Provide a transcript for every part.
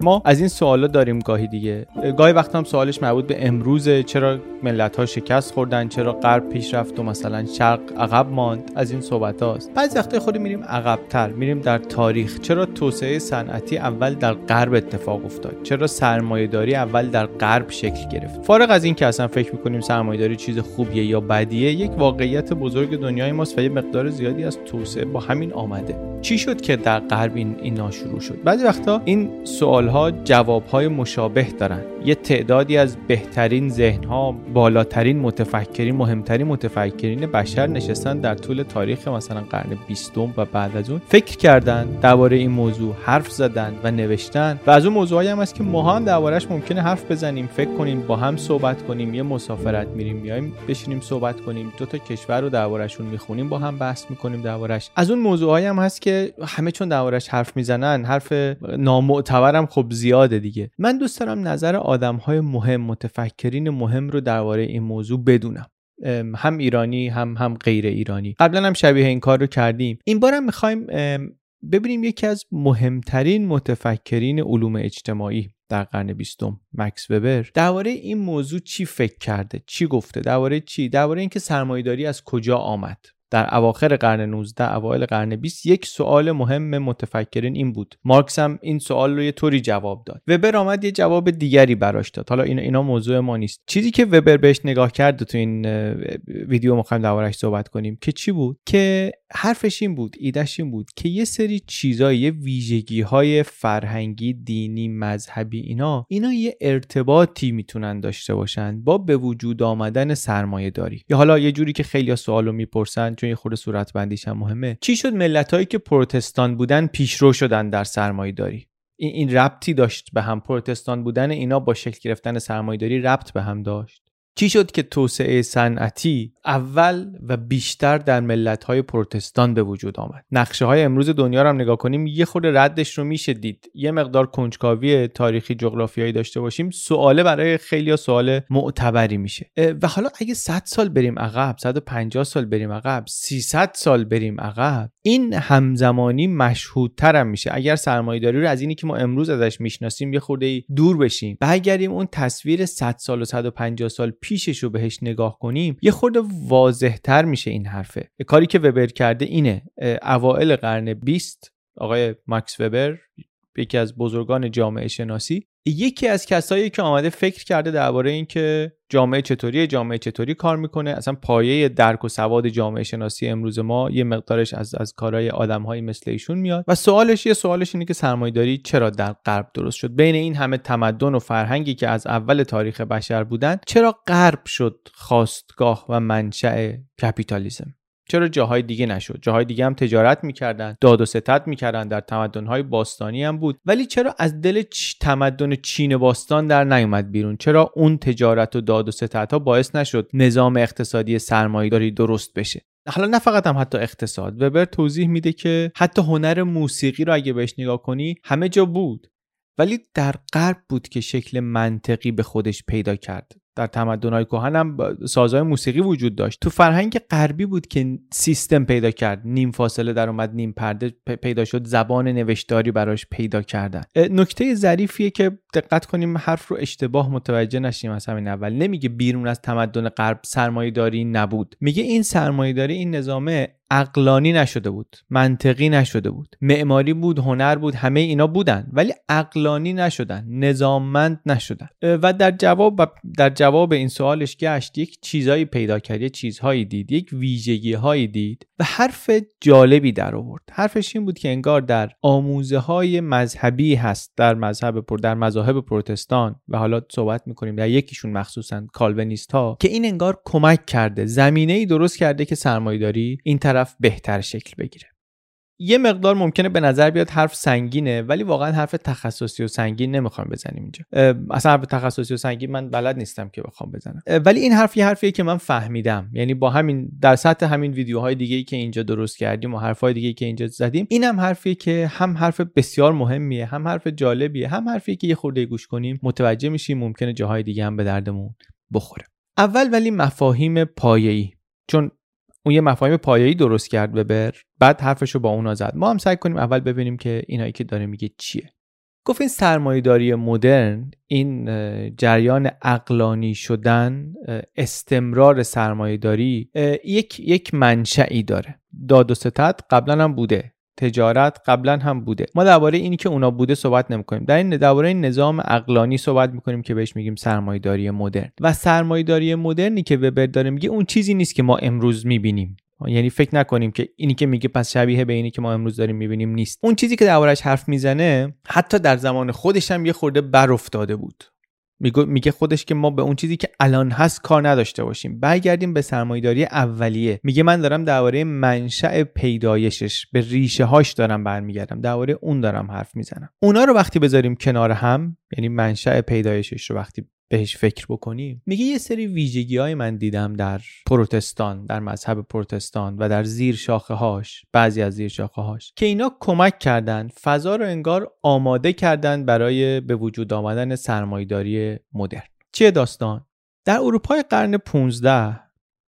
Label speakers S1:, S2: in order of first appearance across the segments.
S1: ما از این سوالا داریم گاهی دیگه. گاهی وقت هم سوالش مربوط به امروزه چرا ملت ها شکست خوردن چرا غرب پیش رفت و مثلا شرق عقب ماند؟ از این صحبت هاست. بعضی وقتا خودی میریم عقبتر میریم در تاریخ. چرا توسعه صنعتی اول در غرب اتفاق افتاد؟ چرا سرمایهداری اول در غرب شکل گرفت؟ فارغ از این که اصلا فکر می‌کنیم سرمایهداری چیز خوبیه یا بدیه یک واقعیت بزرگ دنیای ماست و یه مقدار زیادی از توسعه با همین آمده. چی شد که در غرب این اینا شروع شد؟ بعضی وقتا این سوال ها جواب های مشابه دارن. یه تعدادی از بهترین ذهن ها بالاترین متفکرین مهمترین متفکرین بشر نشستن در طول تاریخ مثلا قرن بیستم و بعد از اون. فکر کردن درباره این موضوع حرف زدن و نوشتن. و از اون موضوعی هم هست که ما هم دربارهش ممکنه حرف بزنیم فکر کنیم با هم صحبت کنیم یه مسافرت میریم بیایم بشینیم صحبت کنیم. دو تا کشور رو دربارهشون می‌خونیم با هم بحث می‌کنیم دربارهش از اون موضوعایی هم هست که همه چون دربارهش حرف می‌زنن حرف نامعتبرم خب زیاده دیگه. من دوست دارم نظر آدم های مهم متفکرین مهم رو درباره این موضوع بدونم. هم ایرانی هم هم غیر ایرانی. قبلا هم شبیه این کار رو کردیم. این بارم می‌خوایم ببینیم یکی از مهمترین متفکرین علوم اجتماعی در قرن بیستم مکس وبر. درباره این موضوع چی فکر کرده؟ چی گفته؟ درباره چی؟ درباره اینکه سرمایهداری از کجا آمد؟ در اواخر قرن 19 اوایل قرن 20 یک سوال مهم متفکرین این بود. مارکس هم این سوال رو یه طوری جواب داد. وبر آمد یه جواب دیگری براش داد. حالا اینا اینا موضوع ما نیست. چیزی که وبر بهش نگاه کرد تو این ویدیو می‌خوایم دربارش صحبت کنیم. که چی بود؟ که حرفش این بود ایدهش این بود که یه سری چیزای یه ویژگی های فرهنگی دینی مذهبی اینا اینا یه ارتباطی می‌تونن داشته باشن با به وجود آمدن سرمایه داری یا حالا یه جوری که خیلی سوالو می‌پرسن چون یه خورده صورت بندیش هم مهمه. چی شد ملت هایی که پروتستان بودن پیشرو شدن در سرمایه داری این ربطی داشت به هم. پروتستان بودن اینا با شکل گرفتن سرمایه داری ربط به هم داشت. چی شد که توسعه صنعتی اول و بیشتر در ملت‌های پروتستان به وجود آمد؟ نقشه های امروز دنیا رو هم نگاه کنیم یه خود ردش رو میشه دید. یه مقدار کنجکاوی تاریخی جغرافیایی داشته باشیم سواله برای خیلی سوال معتبری میشه. و حالا اگه 100 سال بریم عقب 150 سال بریم عقب 300 سال بریم عقب این همزمانی مشهودتر هم میشه. اگر سرمایه‌داری رو از اینی که ما امروز ازش می‌شناسیم یه خورده دور بشیم. برگردیم اون تصویر 100 سال و 150 سال پیشش رو بهش نگاه کنیم یه خورده واضحتر میشه این حرفه. کاری که وبر کرده اینه. اوائل قرن 20 آقای ماکس وبر یکی از بزرگان جامعه شناسی یکی از کسایی که آمده فکر کرده درباره اینکه جامعه چطوری جامعه چطوری کار می‌کنه اصلا پایه درک و سواد جامعه شناسی امروز ما یه مقدارش از از کارهای آدمهایی مثل ایشون میاد. و سوالش یه سوالش اینه که سرمایه‌داری چرا در غرب درست شد؟ بین این همه تمدن و فرهنگی که از اول تاریخ بشر بودن چرا غرب شد خواستگاه و منشأ کپیتالیسم؟ چرا جاهای دیگه نشد؟ جاهای دیگه هم تجارت می‌کردن داد و ستد می‌کردن در تمدنهای باستانی هم بود. ولی چرا از دل تمدن چین باستان در نیومد بیرون؟ چرا اون تجارت و داد و ستدها باعث نشد نظام اقتصادی سرمایه‌داری درست بشه؟ حالا نه فقط هم حتی اقتصاد. وبر توضیح میده که حتی هنر موسیقی رو اگه بهش نگاه کنی همه جا بود. ولی در غرب بود که شکل منطقی به خودش پیدا کرد. در تمدن‌های کهن هم سازهای موسیقی وجود داشت. تو فرهنگ غربی بود که سیستم پیدا کرد. نیم فاصله در اومد نیم پرده پیدا شد زبان نوشتاری براش پیدا کردن. نکته ظریفیه که دقت کنیم حرف رو اشتباه متوجه نشیم از همین اول. نمیگه بیرون از تمدن غرب سرمایه‌داری نبود. میگه این سرمایه‌داری این نظامه عقلانی نشده بود منطقی نشده بود. معماری بود هنر بود همه اینا بودن ولی عقلانی نشدن نظاممند نشدن. و در جواب در جواب این سوالش گشت یک چیزهایی پیدا کرد یک چیزهایی دید یک ویژگی هایی دید و حرف جالبی در آورد. حرفش این بود که انگار در آموزه های مذهبی هست در مذهب پر در مذاهب پروتستان و حالا صحبت می‌کنیم در یکیشون مخصوصا کالوینیست ها که این انگار کمک کرده زمینه ای درست کرده که سرمایه‌داری این بهتر شکل بگیره. یه مقدار ممکنه به نظر بیاد حرف سنگینه ولی واقعا حرف تخصصی و سنگین نمی‌خوام بزنیم اینجا. اصلا حرف تخصصی و سنگین من بلد نیستم که بخوام بزنم. ولی این حرف یه حرفیه که من فهمیدم. یعنی با همین در سطح همین ویدیوهای دیگه ای که اینجا درست کردیم و حرفهای دیگه ای که اینجا زدیم اینم حرفیه که هم حرف بسیار مهمیه هم حرف جالبیه هم حرفیه که یه خورده گوش کنیم متوجه میشیم ممکنه جاهای دیگه هم به دردمون بخوره. اول ولی مفاهیم پایه‌ای. چون اون یه مفاهیم پایه‌ای درست کرد وبر بعد حرفش رو با اونا زد. ما هم سعی کنیم اول ببینیم که اینایی که داره میگه چیه. گفت این سرمایهداری مدرن این جریان اقلانی شدن استمرار سرمایهداری یک یک منشعی داره. داد و ستد قبلا هم بوده. تجارت قبلا هم بوده. ما درباره اینی که اونا بوده صحبت نمی‌کنیم. در این درباره نظام اقلانی صحبت می‌کنیم که بهش میگیم سرمایهداری مدرن. و سرمایهداری مدرنی که وبر داره میگه اون چیزی نیست که ما امروز می‌بینیم. یعنی فکر نکنیم که اینی که میگه پس شبیه به اینی که ما امروز داریم می‌بینیم نیست. اون چیزی که دربارش حرف می‌زنه حتی در زمان خودش هم یه خورده بر افتاده بود. میگه خودش که ما به اون چیزی که الان هست کار نداشته باشیم. برگردیم به سرمایهداری اولیه. میگه من دارم درباره منشأ پیدایشش به ریشه هاش دارم برمیگردم. درباره اون دارم حرف می‌زنم. اونا رو وقتی بذاریم کنار هم یعنی منشأ پیدایشش رو وقتی بهش فکر بکنیم میگه یه سری ویژگی های من دیدم در پروتستان در مذهب پروتستان و در زیر شاخه هاش بعضی از زیر شاخه هاش که اینا کمک کردن فضا رو انگار آماده کردن برای به وجود آمدن سرمایداری مدرن. چیه داستان؟ در اروپای قرن 15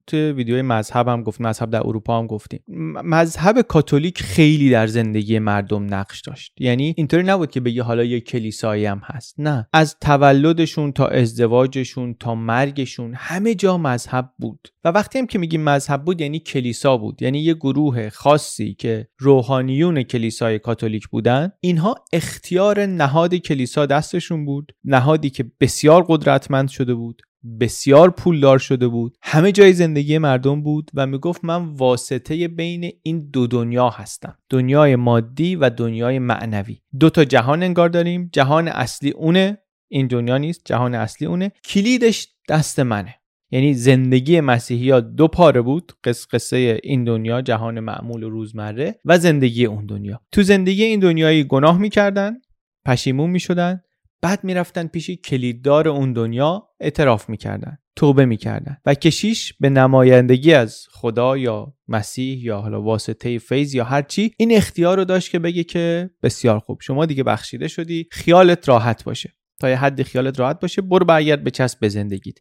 S1: توی ویدیوی مذهب هم گفت مذهب در اروپا هم گفتیم. مذهب کاتولیک خیلی در زندگی مردم نقش داشت. یعنی اینطوری نبود که بگی حالا یه کلیسایی هم هست. نه. از تولدشون تا ازدواجشون تا مرگشون همه جا مذهب بود. و وقتی هم که میگیم مذهب بود یعنی کلیسا بود. یعنی یه گروه خاصی که روحانیون کلیسای کاتولیک بودن اینها اختیار نهاد کلیسا دستشون بود. نهادی که بسیار قدرتمند شده بود. بسیار پولدار شده بود. همه جای زندگی مردم بود و می‌گفت من واسطه بین این دو دنیا هستم. دنیای مادی و دنیای معنوی. دو تا جهان انگار داریم. جهان اصلی اونه. این دنیا نیست. جهان اصلی اونه. کلیدش دست منه. یعنی زندگی مسیحی ها دو پاره بود. قص قصه این دنیا جهان معمول و روزمره و زندگی اون دنیا. تو زندگی این دنیایی گناه می‌کردن. پشیمون می‌شدن. بعد می‌رفتن پیش کلیددار اون دنیا اعتراف می‌کردن توبه می‌کردن و کشیش به نمایندگی از خدا یا مسیح یا حالا واسطه فیض یا هر چی این اختیار رو داشت که بگه که بسیار خوب شما دیگه بخشیده شدی خیالت راحت باشه. تا یه حد خیالت راحت باشه برو برگرد به چسب به زندگیت.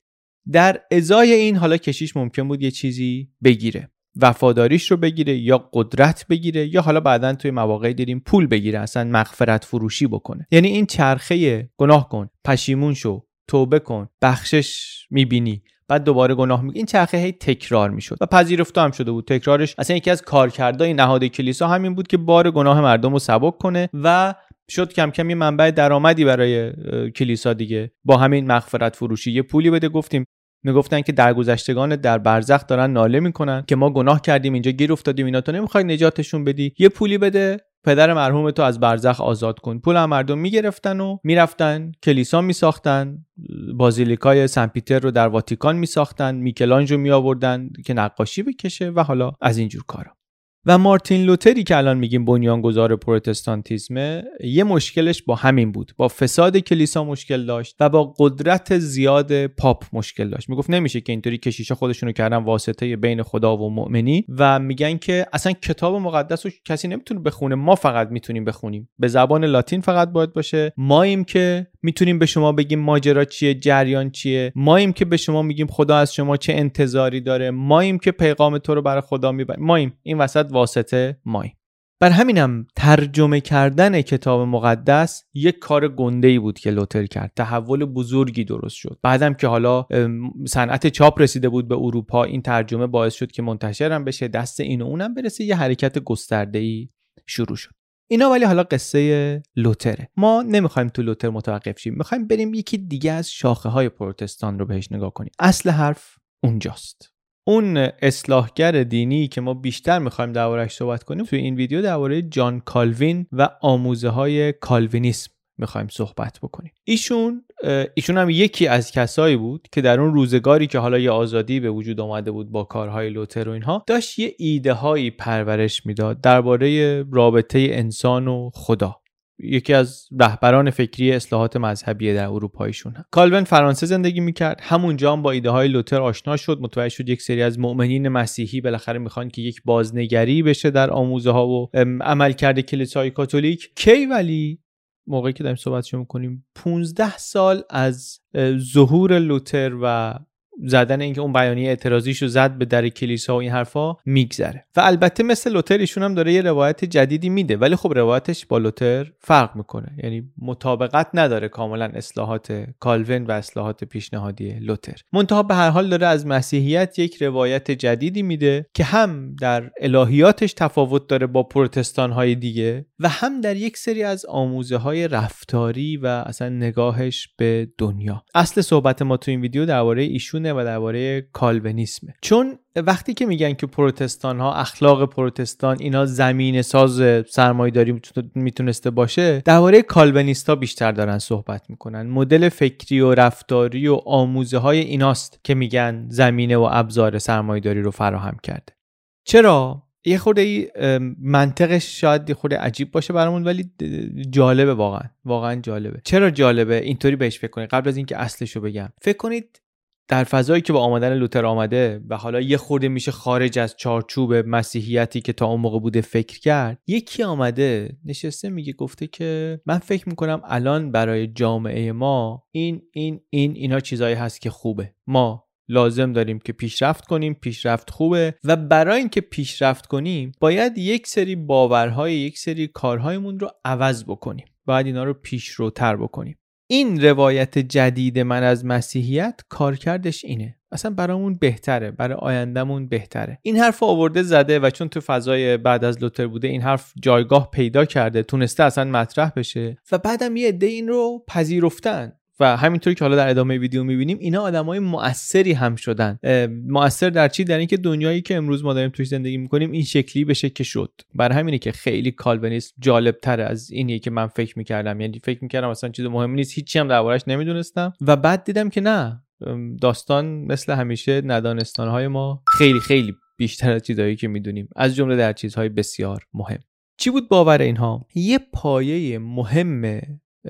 S1: در ازای این حالا کشیش ممکن بود یه چیزی بگیره. وفاداریش رو بگیره یا قدرت بگیره یا حالا بعدا توی مواقعی دیدیم پول بگیره اصلا مغفرت فروشی بکنه. یعنی این چرخه گناه کن پشیمون شو توبه کن بخشش می‌بینی. بعد دوباره گناه میگه این چرخه هی تکرار می‌شد و پذیرفته هم شده بود. تکرارش اصلا یکی از کارکردهای نهاد کلیسا همین بود که بار گناه مردم رو سبک کنه و شد کم کم یه منبع درآمدی برای کلیسا دیگه. با همین مغفرت فروشی یه پولی بده. گفتیم می‌گفتن که درگذشتگان در برزخ دارن ناله می‌کنن که ما گناه کردیم اینجا گیر افتادیم اینا تو نمی‌خوای نجاتشون بدی. یه پولی بده پدر مرحوم تو از برزخ آزاد کن. پول هم مردم می‌گرفتن و می‌رفتن کلیسا میساختن بازیلیکای سن پیتر رو در واتیکان میساختن میکلانج رو میآوردن که نقاشی بکشه و حالا از اینجور کارا. و مارتین لوتری که الان میگیم بنیانگذار پروتستانتیزمه یه مشکلش با همین بود. با فساد کلیسا مشکل داشت و با قدرت زیاد پاپ مشکل داشت. می‌گفت نمیشه که اینطوری کشیشا خودشونو کردن واسطه بین خدا و مؤمنی و میگن که اصلا کتاب مقدس رو کسی نمی‌تونه بخونه. ما فقط می‌تونیم بخونیم. به زبان لاتین فقط باید باشه. ماییم که می‌تونیم به شما بگیم ماجرا چیه جریان چیه. ماییم که به شما میگیم خدا از شما چه انتظاری داره. ماییم که پیغام تو رو برای خدا می‌بریم. ماییم. این وسط واسطه ماییم بر همینم ترجمه کردن کتاب مقدس یک کار گنده ای بود که لوتر کرد. تحول بزرگی درست شد. بعدم که حالا صنعت چاپ رسیده بود به اروپا این ترجمه باعث شد که منتشرم بشه. دست این و اونم برسه. یه حرکت گسترده ای شروع شد. اینا ولی حالا قصه لوتره. ما نمی‌خوایم تو لوتر متوقف شیم. می‌خوایم بریم یکی دیگه از شاخه های پروتستان رو بهش نگاه کنیم. اصل حرف اونجاست. اون اصلاحگر دینی که ما بیشتر می‌خوایم دربارهش صحبت کنیم توی این ویدیو درباره جان کالوین و آموزه های کالوینیسم می‌خوایم صحبت بکنیم. ایشون ایشون هم یکی از کسایی بود که در اون روزگاری که حالا یه آزادی به وجود آمده بود با کارهای لوتر و اینها داشت یه ایده هایی پرورش می‌داد درباره رابطه انسان و خدا. یکی از رهبران فکری اصلاحات مذهبی در اروپایشون هم. کالون فرانسه زندگی می‌کرد. همونجا هم با ایده های لوتر آشنا شد. متوجه شد یک سری از مؤمنین مسیحی بالاخره می‌خوان که یک بازنگری بشه در آموزه ها و عمل کرده کلیسای کاتولیک. کی ولی موقعی که داریم صحبتشو می‌کنیم 15 سال از ظهور لوتر و زدن اینکه اون بیانیه اعتراضیش رو زد به در کلیسا و این حرفا میگذره. و البته مثل لوتر ایشون هم داره یه روایت جدیدی میده ولی خب روایتش با لوتر فرق می‌کنه. یعنی مطابقت نداره کاملا اصلاحات کالوین و اصلاحات پیشنهادی لوتر. منتها به هر حال داره از مسیحیت یک روایت جدیدی میده که هم در الهیاتش تفاوت داره با پروتستان های دیگه و هم در یک سری از آموزه های رفتاری و اصلا نگاهش به دنیا. اصل صحبت ما تو این ویدیو درباره ایشون و درباره کالوینیسمه چون وقتی که میگن که پروتستان ها اخلاق پروتستان اینا زمین ساز سرمایه‌داری می‌تونسته باشه درباره کالوینیستا بیشتر دارن صحبت می‌کنن. مدل فکری و رفتاری و آموزه های ایناست که میگن زمینه و ابزار سرمایه‌داری رو فراهم کرده. چرا؟ یه خورده ای منطقش شاید یه خورده عجیب باشه برامون ولی جالبه واقعا. واقعا جالبه. چرا جالبه؟ اینطوری بهش فکر کنید. قبل از اینکه اصلش رو بگم. فکر کنید در فضایی که با آمدن لوتر آمده و حالا یه خورده میشه خارج از چارچوب مسیحیتی که تا اون موقع بوده فکر کرد یکی آمده نشسته میگه گفته که من فکر می‌کنم الان برای جامعه ما این این این اینا چیزایی هست که خوبه. ما لازم داریم که پیشرفت کنیم پیشرفت خوبه و برای اینکه پیشرفت کنیم باید یک سری باورهای یک سری کارهایمون رو عوض بکنیم. باید اینا رو پیشروتر بکنیم. این روایت جدید من از مسیحیت کارکردش اینه. اصلا برامون بهتره برای آیندهمون بهتره. این حرف آورده زده و چون تو فضای بعد از لوتر بوده این حرف جایگاه پیدا کرده تونسته اصلا مطرح بشه. و بعدم یه عده این رو پذیرفتن. و همینطوری که حالا در ادامه ویدیو می‌بینیم اینا آدمای مؤثری هم شدن. مؤثر در چی؟ در اینکه دنیایی که امروز ما داریم توش زندگی می‌کنیم این شکلی بشه که شد. بر همینه که خیلی کالوینیسم جالب تر از اینیه که من فکر می‌کردم. یعنی فکر می‌کردم اصلا چیز مهمی نیست. هیچی هم دربارش نمی‌دونستم. و بعد دیدم که نه. داستان مثل همیشه ندانستانهای ما خیلی خیلی بیشتر از چیزهایی که می‌دونیم. از جمله در چیزهای بسیار مهم. چی بود باور اینها؟ یه پایه مهم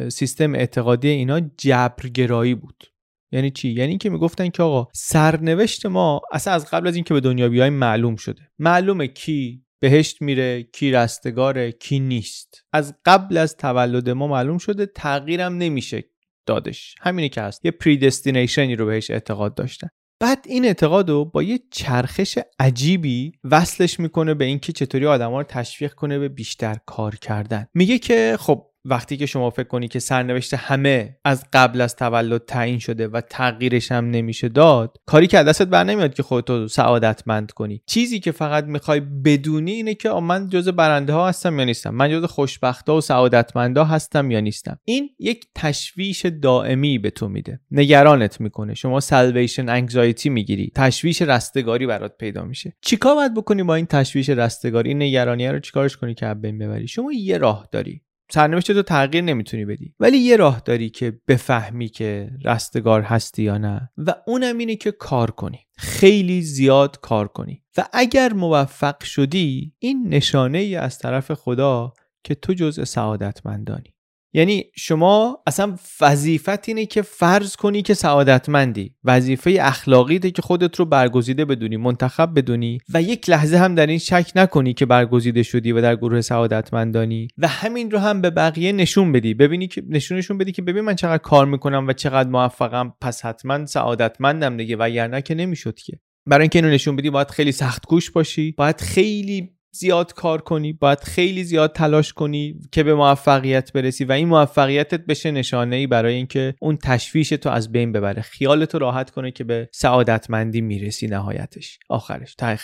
S1: سیستم اعتقادی اینا جبرگرایی بود. یعنی چی؟ یعنی که می‌گفتن که آقا سرنوشت ما اصلا از قبل از اینکه به دنیا بیایم معلوم شده. معلومه کی بهشت میره کی رستگاره کی نیست. از قبل از تولد ما معلوم شده تغییرم نمیشه دادش. همینی که هست. یه پریدستینیشنی رو بهش اعتقاد داشتن. بعد این اعتقاد رو با یه چرخش عجیبی وصلش می‌کنه به اینکه چطوری آدما رو تشویق کنه به بیشتر کار کردن. میگه که خب وقتی که شما فکر کنی که سرنوشت همه از قبل از تولد تعیین شده و تغییرش هم نمیشه داد کاری که دستت بر نمیاد که خودتو سعادتمند کنی. چیزی که فقط می‌خوای بدونی اینه که من جز برنده ها هستم یا نیستم؟ من جز خوشبخت ها و سعادتمندا هستم یا نیستم؟ این یک تشویش دائمی به تو میده. نگرانت می‌کنه. شما سالویشن انگزایتی می‌گیری. تشویش رستگاری برات پیدا میشه. چیکار باید بکنی با این تشویش رستگاری؟ این نگرانی رو چیکارش کنی که بین ببری؟ شما یه راه داری. سرنوشت تو تغییر نمی‌تونی بدی. ولی یه راه داری که بفهمی که رستگار هستی یا نه. و اونم اینه که کار کنی. خیلی زیاد کار کنی. و اگر موفق شدی این نشانه ای از طرف خدا که تو جزء سعادتمندانی. یعنی شما اصلا وظیفت اینه که فرض کنی که سعادتمندی. وظیفه اخلاقی که خودت رو برگزیده بدونی منتخب بدونی و یک لحظه هم در این شک نکنی که برگزیده شدی و در گروه سعادتمندانی و همین رو هم به بقیه نشون بدی. ببینی که نشونشون بدی که ببین من چقدر کار می‌کنم و چقدر موفقم. پس حتما سعادتمندم دیگه وگرنه که نمی‌شد که. برای اینکه اینو نشون بدی باید خیلی سخت کوش باشی. باید خیلی زیاد کار کنی باید خیلی زیاد تلاش کنی که به موفقیت برسی و این موفقیتت بشه نشانه ای برای اینکه اون تشویش تو از بین ببره. خیالتو راحت کنه که به سعادتمندی می‌رسی نهایتش. آخرش. ته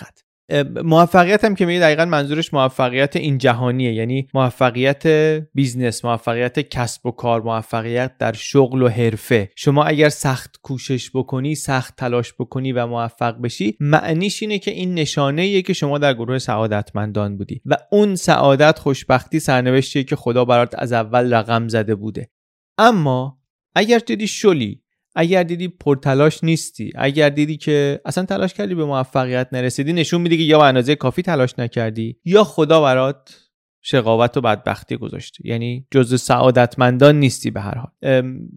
S1: موفقیت هم که میگه دقیقا منظورش موفقیت این جهانیه. یعنی موفقیت بیزنس موفقیت کسب و کار موفقیت در شغل و حرفه. شما اگر سخت کوشش بکنی سخت تلاش بکنی و موفق بشی معنیش اینه که این نشانه ایه که شما در گروه سعادتمندان بودی. و اون سعادت خوشبختی سرنوشتیه که خدا برات از اول رقم زده بوده. اما اگر دیدی شلی اگر دیدی پرتلاش نیستی. اگر دیدی که اصلا تلاش کردی به موفقیت نرسیدی نشون میده که یا به اندازه کافی تلاش نکردی یا خدا برات شقاوت و بدبختی گذاشته. یعنی جز سعادتمندان نیستی به هر حال.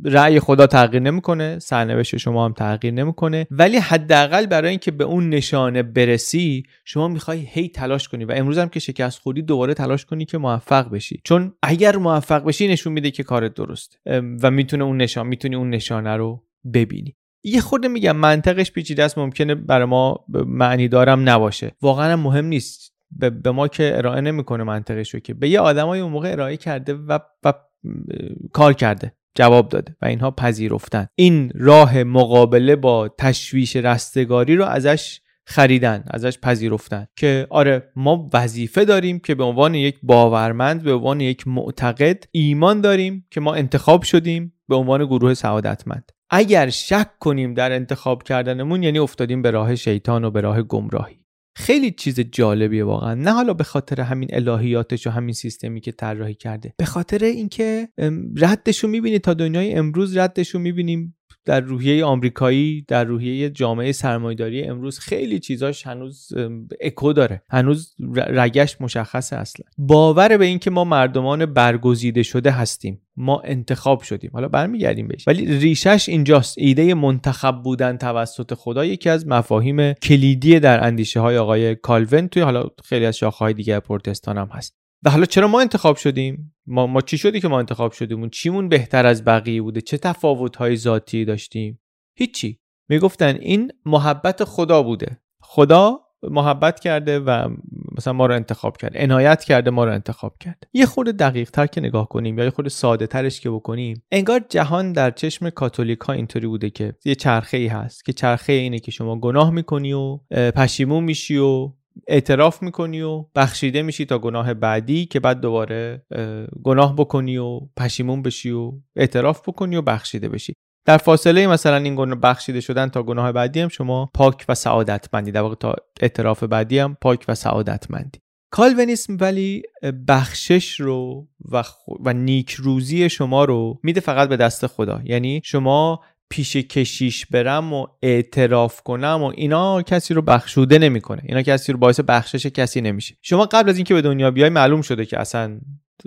S1: رأی خدا تغییر نمی‌کنه سرنوشت شما هم تغییر نمی‌کنه. ولی حداقل برای اینکه به اون نشانه برسی شما می‌خوای هی تلاش کنی و امروز هم که شکست خوردی دوباره تلاش کنی که موفق بشی. چون اگر موفق بشی نشون میده که کارت درست و می‌تونه اون نشان می‌تونی اون نشانه رو ببینی. یه خورده میگم منطقش پیچیده است ممکنه برای ما معنی دارم نباشه. واقعا مهم نیست. به, ما که ارائه نمی‌کنه منطقش رو که. به یه آدمای اون موقع ارائه کرده و, و کار کرده جواب داده و اینها پذیرفتن. این راه مقابله با تشویش رستگاری رو ازش خریدن ازش پذیرفتن که آره ما وظیفه داریم که به عنوان یک باورمند به عنوان یک معتقد ایمان داریم که ما انتخاب شدیم به عنوان گروه سعادتمند. اگر شک کنیم در انتخاب کردنمون یعنی افتادیم به راه شیطان و به راه گمراهی. خیلی چیز جالبیه واقعا. نه حالا به خاطر همین الهیاتش و همین سیستمی که طراحی کرده. به خاطر اینکه ردش رو می‌بینید تا دنیای امروز ردش رو می‌بینیم در روحیه آمریکایی در روحیه جامعه سرمایداری امروز خیلی چیزاش هنوز اکو داره. هنوز رگش مشخصه اصلا. باور به اینکه ما مردمان برگزیده شده هستیم. ما انتخاب شدیم. حالا برمیگردیم بهش. ولی ریشش اینجاست. ایده منتخب بودن توسط خدا یکی از مفاهیم کلیدی در اندیشه های آقای کالون توی حالا خیلی از شاخه های دیگه پروتستان هم هست. و حالا چرا ما انتخاب شدیم؟ ما, ما چی شدی که ما انتخاب شدیم چیمون بهتر از بقیه بوده؟ چه تفاوت های ذاتی داشتیم؟ هیچی. می‌گفتن این محبت خدا بوده. خدا محبت کرده و مثلا ما رو انتخاب کرده عنایت کرده ما رو انتخاب کرده یه خورده دقیق تر که نگاه کنیم یا یه خورده ساده ترش که بکنیم انگار جهان در چشم کاتولیک ها اینطوری بوده که یه چرخه ای هست که چرخه اینه که شما گناه می‌کنی و پشیمون میشی و اعتراف می‌کنی و بخشیده میشی تا گناه بعدی که بعد دوباره گناه بکنی و پشیمون بشی و اعتراف بکنی و بخشیده بشی. در فاصله مثلا این گناه بخشیده شدن تا گناه بعدی هم شما پاک و سعادتمندی. در واقع تا اعتراف بعدی هم پاک و سعادتمندی. کالونیسم ولی بخشش رو و, و نیک روزی شما رو میده فقط به دست خدا. یعنی شما پیش کشیش برم و اعتراف کنم و اینا کسی رو بخشوده نمی‌کنه. اینا کسی رو باعث بخشش کسی نمیشه. شما قبل از اینکه به دنیا بیای معلوم شده که اصلا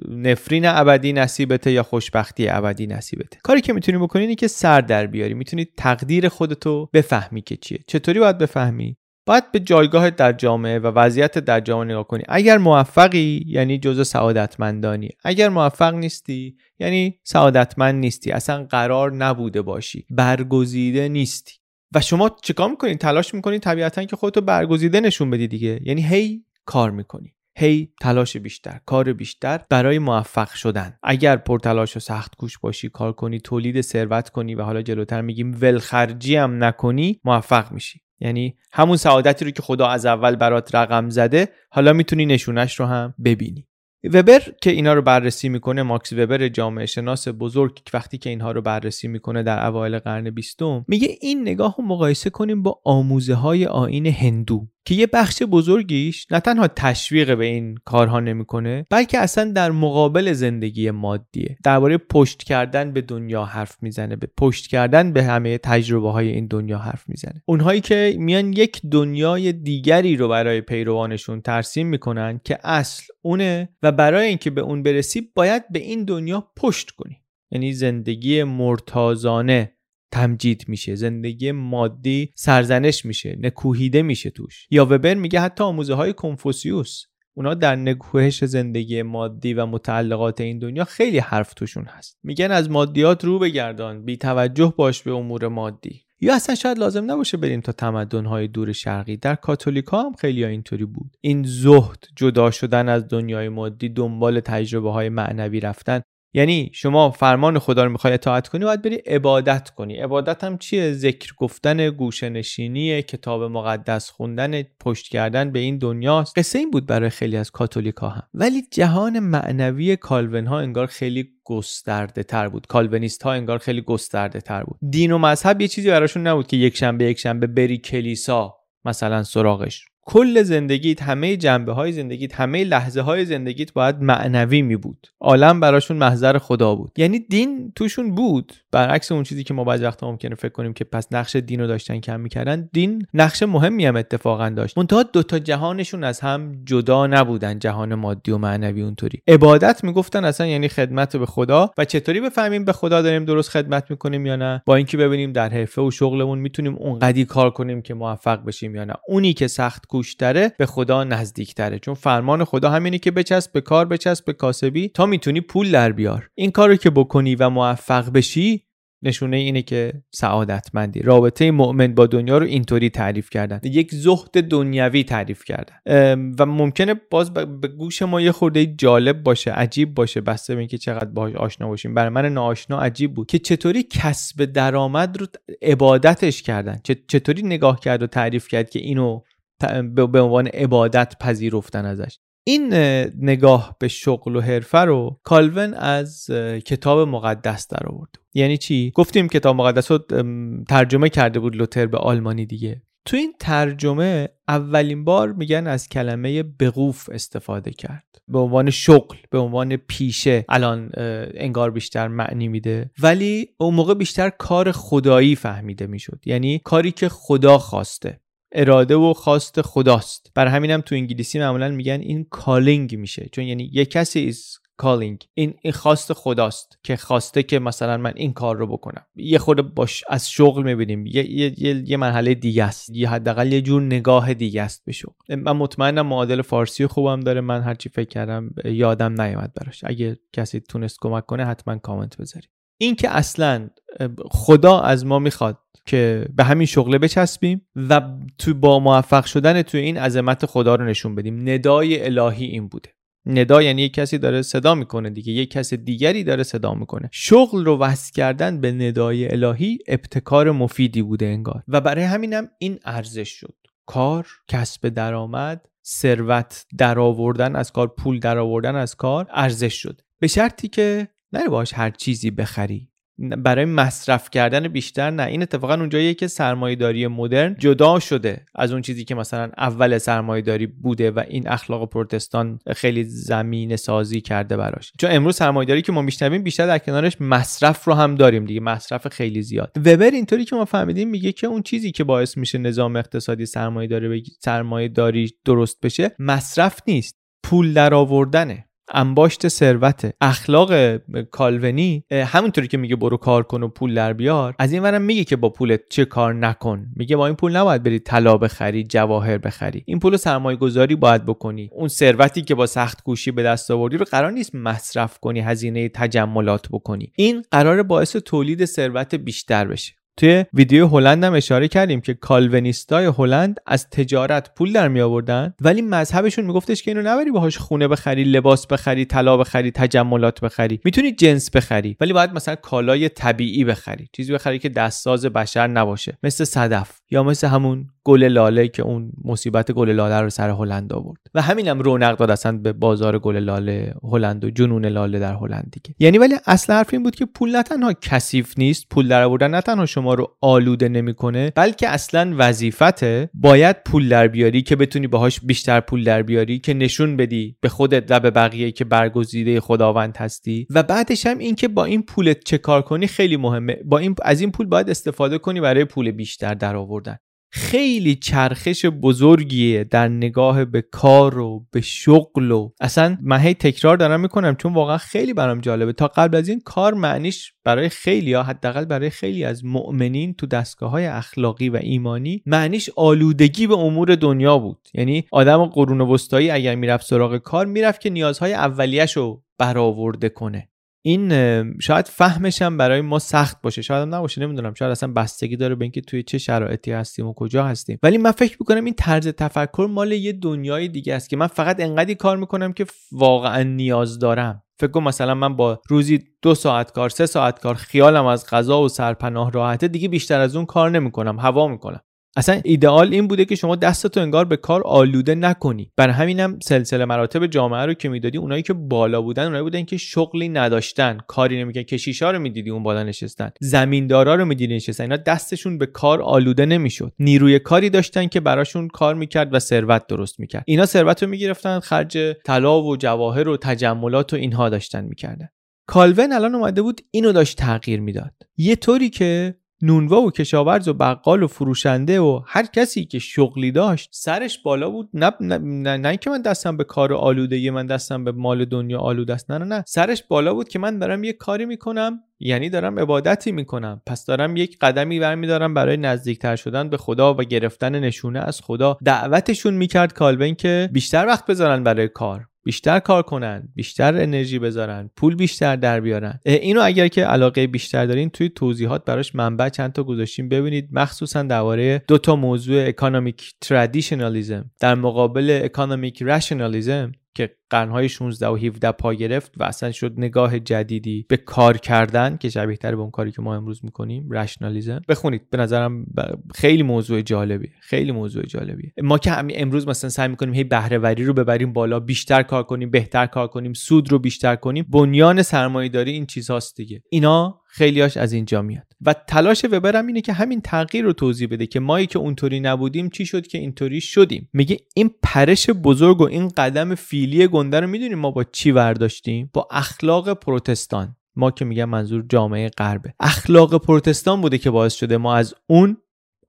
S1: نفرین ابدی نصیبته یا خوشبختی ابدی نصیبته. کاری که می‌تونی بکنی اینه که سر در بیاری. می‌تونی تقدیر خودتو بفهمی که چیه. چطوری باید بفهمی؟ باید به جایگاه در جامعه و وضعیت در جامعه نگاه کنی. اگر موفقی یعنی جزء سعادتمندانی. اگر موفق نیستی یعنی سعادتمند نیستی. اصلا قرار نبوده باشی. برگزیده نیستی. و شما چیکار می‌کنی؟ تلاش می‌کنی طبیعتا که خودتو برگزیده نشون بدی دیگه. یعنی هی کار می‌کنی. هی تلاش بیشتر کار بیشتر برای موفق شدن. اگر پرتلاش و سخت کوش باشی کار کنی تولید ثروت کنی و حالا جلوتر میگیم ولخرجی هم نکنی موفق میشی. یعنی همون سعادتی رو که خدا از اول برات رقم زده حالا می‌تونی نشونش رو هم ببینی. وبر که اینا رو بررسی می‌کنه ماکس وبر جامعه شناس بزرگ وقتی که اینها رو بررسی می‌کنه در اوایل قرن بیستم میگه این نگاه رو مقایسه کنیم با آموزه های آین هندو. که یه بخش بزرگیش نه تنها تشویق به این کارها نمی‌کنه بلکه اصلا در مقابل زندگی مادیه. درباره پشت کردن به دنیا حرف می‌زنه به پشت کردن به همه تجربه های این دنیا حرف می‌زنه. اونهایی که میان یک دنیای دیگری رو برای پیروانشون ترسیم می‌کنن که اصل اونه و برای اینکه به اون برسی باید به این دنیا پشت کنی. یعنی زندگی مرتازانه. تمجید میشه زندگی مادی سرزنش میشه نکوهیده میشه توش. یا وبر میگه حتی آموزه های کنفوسیوس اونا در نکوهش زندگی مادی و متعلقات این دنیا خیلی حرف توشون هست. میگن از مادیات رو بگردان بی توجه باش به امور مادی. یا اصلا شاید لازم نباشه بریم تا تمدن‌های دور شرقی. در کاتولیکا هم خیلی اینطوری بود. این زهد جدا شدن از دنیای مادی دنبال تجربه های معنوی رفتن یعنی شما فرمان خدا رو می‌خوای اطاعت کنی باید بری عبادت کنی. عبادت هم چیه؟ ذکر گفتن گوشه نشینی کتاب مقدس خوندن پشت کردن به این دنیاست. قصه این بود برای خیلی از کاتولیکا هم. ولی جهان معنوی کالون ها انگار خیلی گسترده تر بود. کالونیست ها انگار خیلی گسترده تر بود. دین و مذهب یه چیزی براشون نبود که یک شنبه یک شنبه بری کلیسا مثلا سراغش. کل زندگیت همه جنبه های زندگیت همه لحظه های زندگیت باید معنوی می بود عالم براشون محضر خدا بود. یعنی دین توشون بود. برعکس اون چیزی که ما بعضی وقتا ممکنه فکر کنیم که پس نقش دین رو داشتن کم می‌کردن دین نقش مهمی هم اتفاقا داشت. منتها دوتا جهانشون از هم جدا نبودن جهان مادی و معنوی اونطوری. عبادت می‌گفتن اصلا یعنی خدمت به خدا و چطوری بفهمیم به خدا داریم درست خدمت می‌کنیم یا نه؟ با اینکه ببینیم در حرفه و شغلمون می‌تونیم اونقدی کار کنیم که موفق بشیم یا نه. اونی که سخت کوشتره به خدا نزدیکتره. چون فرمان خدا همینه که بچسب به کار بچسب به کاسبی تا می‌تونی پول در بیار. این کارو که بکنی و موفق بشی نشونه اینه که سعادتمندی. رابطه مؤمن با دنیا رو اینطوری تعریف کردن. یک زهد دنیوی تعریف کردن. و ممکنه باز به گوش ما یه خورده جالب باشه عجیب باشه. بسته به اینکه چقدر باهاش آشنا باشیم. برای من ناآشنا عجیب بود که چطوری کسب درآمد رو عبادتش کردن. چطوری نگاه کرد و تعریف کرد که اینو به عنوان عبادت پذیرفتن ازش. این نگاه به شغل و حرفه رو کالون از کتاب مقدس در آورد. یعنی چی؟ گفتیم کتاب مقدس رو ترجمه کرده بود لوتر به آلمانی دیگه. تو این ترجمه اولین بار میگن از کلمه بقوف استفاده کرد. به عنوان شغل به عنوان پیشه. الان انگار بیشتر معنی میده. ولی اون موقع بیشتر کار خدایی فهمیده می‌شد. یعنی کاری که خدا خواسته. اراده و خواست خداست. برای همینم تو انگلیسی معمولا میگن این calling میشه. چون یعنی یه کسی is calling. این این خواست خداست که خواسته که مثلا من این کار رو بکنم. یه خود باش از شغل می‌بینیم. یه, یه،, یه،, یه مرحله دیگه است. یه حداقل یه جور نگاه دیگه است به شغل. من مطمئنم معادل فارسی خوبم داره. من هرچی فکر کردم یادم نیومد براش. اگه کسی تونست کمک کنه حتما کامنت بذارید. این که اصلا خدا از ما می‌خواد که به همین شغله بچسبیم و تو با موفق شدن تو این عظمت خدا رو نشون بدیم. ندای الهی این بوده. ندا یعنی یک کسی داره صدا می‌کنه دیگه یک کس دیگری داره صدا می‌کنه. شغل رو وصل کردن به ندای الهی ابتکار مفیدی بوده انگار. و برای همینم این ارزش شد. کار کسب درآمد ثروت درآوردن از کار پول درآوردن از کار ارزش شد. به شرطی که نری باش هر چیزی بخری. برای مصرف کردن بیشتر نه. این اتفاقا اونجاییه که سرمایهداری مدرن جدا شده از اون چیزی که مثلا اول سرمایهداری بوده و این اخلاق پروتستان خیلی زمین سازی کرده براش. چون امروز سرمایهداری که ما میشنویم بیشتر در کنارش مصرف رو هم داریم دیگه. مصرف خیلی زیاد. وبر اینطوری که ما فهمیدیم میگه که اون چیزی که باعث میشه نظام اقتصادی سرمایهداری سرمایهداری درست بشه مصرف نیست. پول درآوردنه. انباشت ثروت اخلاق کالونی همونطوری که میگه برو کار کن و پول در بیار. از این ورم میگه که با پولت چه کار نکن. میگه با این پول نباید بری طلا بخری جواهر بخری. این پول سرمایه گذاری باید بکنی. اون ثروتی که با سخت کوشی به دست آوردی رو قرار نیست مصرف کنی هزینه تجملات بکنی. این قرار باعث تولید ثروت بیشتر بشه. توی ویدیو هلند هم اشاره کردیم که کالونیستای هلند از تجارت پول در می آوردن ولی مذهبشون میگفتش که اینو نبری باهاش خونه بخری لباس بخری طلا بخری تجملات بخری. می‌تونی جنس بخری ولی باید مثلا کالای طبیعی بخری. چیزی بخری که دستساز بشر نباشه. مثل صدف یا مثل همون گل لاله که اون مصیبت گل لاله رو سر هلند آورد. و همینم رونق داد اصلا به بازار گل لاله هلند و جنون لاله در هلند دیگه. یعنی ولی اصل حرف این بود که پول نه تنها کثیف نیست پول در آوردن نه تنها شما رو آلوده نمی‌کنه بلکه اصلا وظیفته باید پول در بیاری که بتونی باهاش بیشتر پول در بیاری که نشون بدی به خودت و به بقیه که برگزیده خداوند هستی. و بعدش هم اینکه با این پولت چه کار کنی خیلی مهمه. با این از این پول باید استفاده کنی برای پول بیشتر در آوردن. خیلی چرخش بزرگیه در نگاه به کار و به شغل و اصلا من هی تکرار دارم می‌کنم چون واقعا خیلی برام جالبه. تا قبل از این کار معنیش برای خیلی ها حداقل برای خیلی از مؤمنین تو دستگاه های اخلاقی و ایمانی معنیش آلودگی به امور دنیا بود. یعنی آدم قرون وسطایی اگر می‌رفت سراغ کار می‌رفت که نیازهای اولیش رو برآورده کنه. این شاید فهمش هم برای ما سخت باشه. شاید هم نباشه نمی‌دونم. شاید اصلا بستگی داره به اینکه توی چه شرایطی هستیم و کجا هستیم. ولی من فکر می‌کنم این طرز تفکر مال یه دنیای دیگه است که من فقط انقدری کار می‌کنم که واقعا نیاز دارم. فکر کن مثلا من با روزی دو ساعت کار سه ساعت کار خیالم از غذا و سرپناه راحته دیگه بیشتر از اون کار نمی‌کنم هوا می‌کنم. اصلا ایدئال این بوده که شما دستتو انگار به کار آلوده نکنی. بر همینم سلسله مراتب جامعه رو که می‌دادی اونایی که بالا بودن اونایی بودن که شغلی نداشتن. کاری نمی‌کنن کشیشا رو می‌دیدی اون بالا نشستن. زمیندارا رو می‌دیدی نشستن. اینا دستشون به کار آلوده نمی‌شد. نیروی کاری داشتن که براشون کار می‌کرد و ثروت درست می‌کرد. اینا ثروت رو می‌گرفتن خرج طلا و جواهر و تجملات و اینها داشتن می‌کردن. کالون الان اومده بود اینو داشت تغییر می‌داد. یه طوری که نونوا و کشاورز و بقال و فروشنده و هر کسی که شغلی داشت سرش بالا بود. نه نه, نه, نه که من دستم به کار آلوده من دستم به مال دنیا آلوده است. نه نه نه. سرش بالا بود که من دارم یه کاری می‌کنم یعنی دارم عبادتی می‌کنم. پس دارم یک قدمی برمیدارم برای نزدیکتر شدن به خدا و گرفتن نشونه از خدا. دعوتشون می‌کرد کالبن که بیشتر وقت بذارن برای کار. بیشتر کار کنن بیشتر انرژی بذارن پول بیشتر در بیارن. اینو اگر که علاقه بیشتر دارین توی توضیحات براش منبع چند تا گذاشتیم ببینید مخصوصا درباره دو تا موضوع economic traditionalism در مقابل economic rationalism که قرنهای 16 و 17 پا گرفت و اصلا شد نگاه جدیدی به کار کردن که شبیه تر به اون کاری که ما امروز می‌کنیم rationalism بخونید به نظرم خیلی موضوع جالبی خیلی موضوع جالبی ما که امروز مثلا سعی می‌کنیم هی بهره رو ببریم بالا بیشتر کار کنیم بهتر کار کنیم سود رو بیشتر کنیم بنیان سرمایه‌داری این چیزهاست دیگه. اینا خیلیاش از اینجا میاد. و تلاش وبر هم اینه که همین تغییر رو توضیح بده که مایی که اونطوری نبودیم چی شد که اینطوری شدیم. میگه این پرش بزرگ و این قدم خیلی گنده رو می‌دونیم ما با چی ورداشتیم؟ با اخلاق پروتستان. ما که میگم منظور جامعه غربه اخلاق پروتستان بوده که باعث شده ما از اون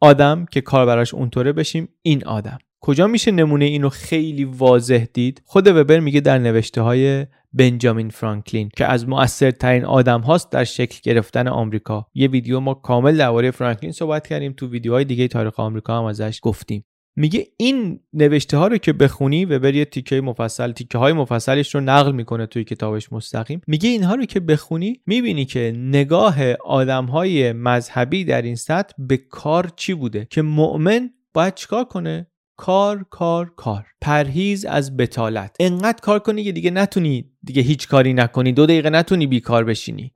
S1: آدم که کار براش اونطوره بشیم این آدم. کجا میشه نمونه اینو خیلی واضح دید؟ خود وبر میگه در نوشته های بنجامین فرانکلین که از موثرترین آدم هاست در شکل گرفتن آمریکا. یه ویدیو ما کامل درباره فرانکلین صحبت کردیم تو ویدیوهای دیگه تاریخ آمریکا هم ازش گفتیم. میگه این نوشته ها رو که بخونی و بری تیکه مفصل تیکه های مفصلش رو نقل می‌کنه توی کتابش مستقیم. میگه اینها رو که بخونی می‌بینی که نگاه آدم های مذهبی در این سطح به کار چی بوده؟ که مؤمن باید چیکار کنه؟ کار کار کار. پرهیز از بتالت. انقدر کار کنی که دیگه نتونی دیگه هیچ کاری نکنی. دو دقیقه نتونی بیکار بشینی.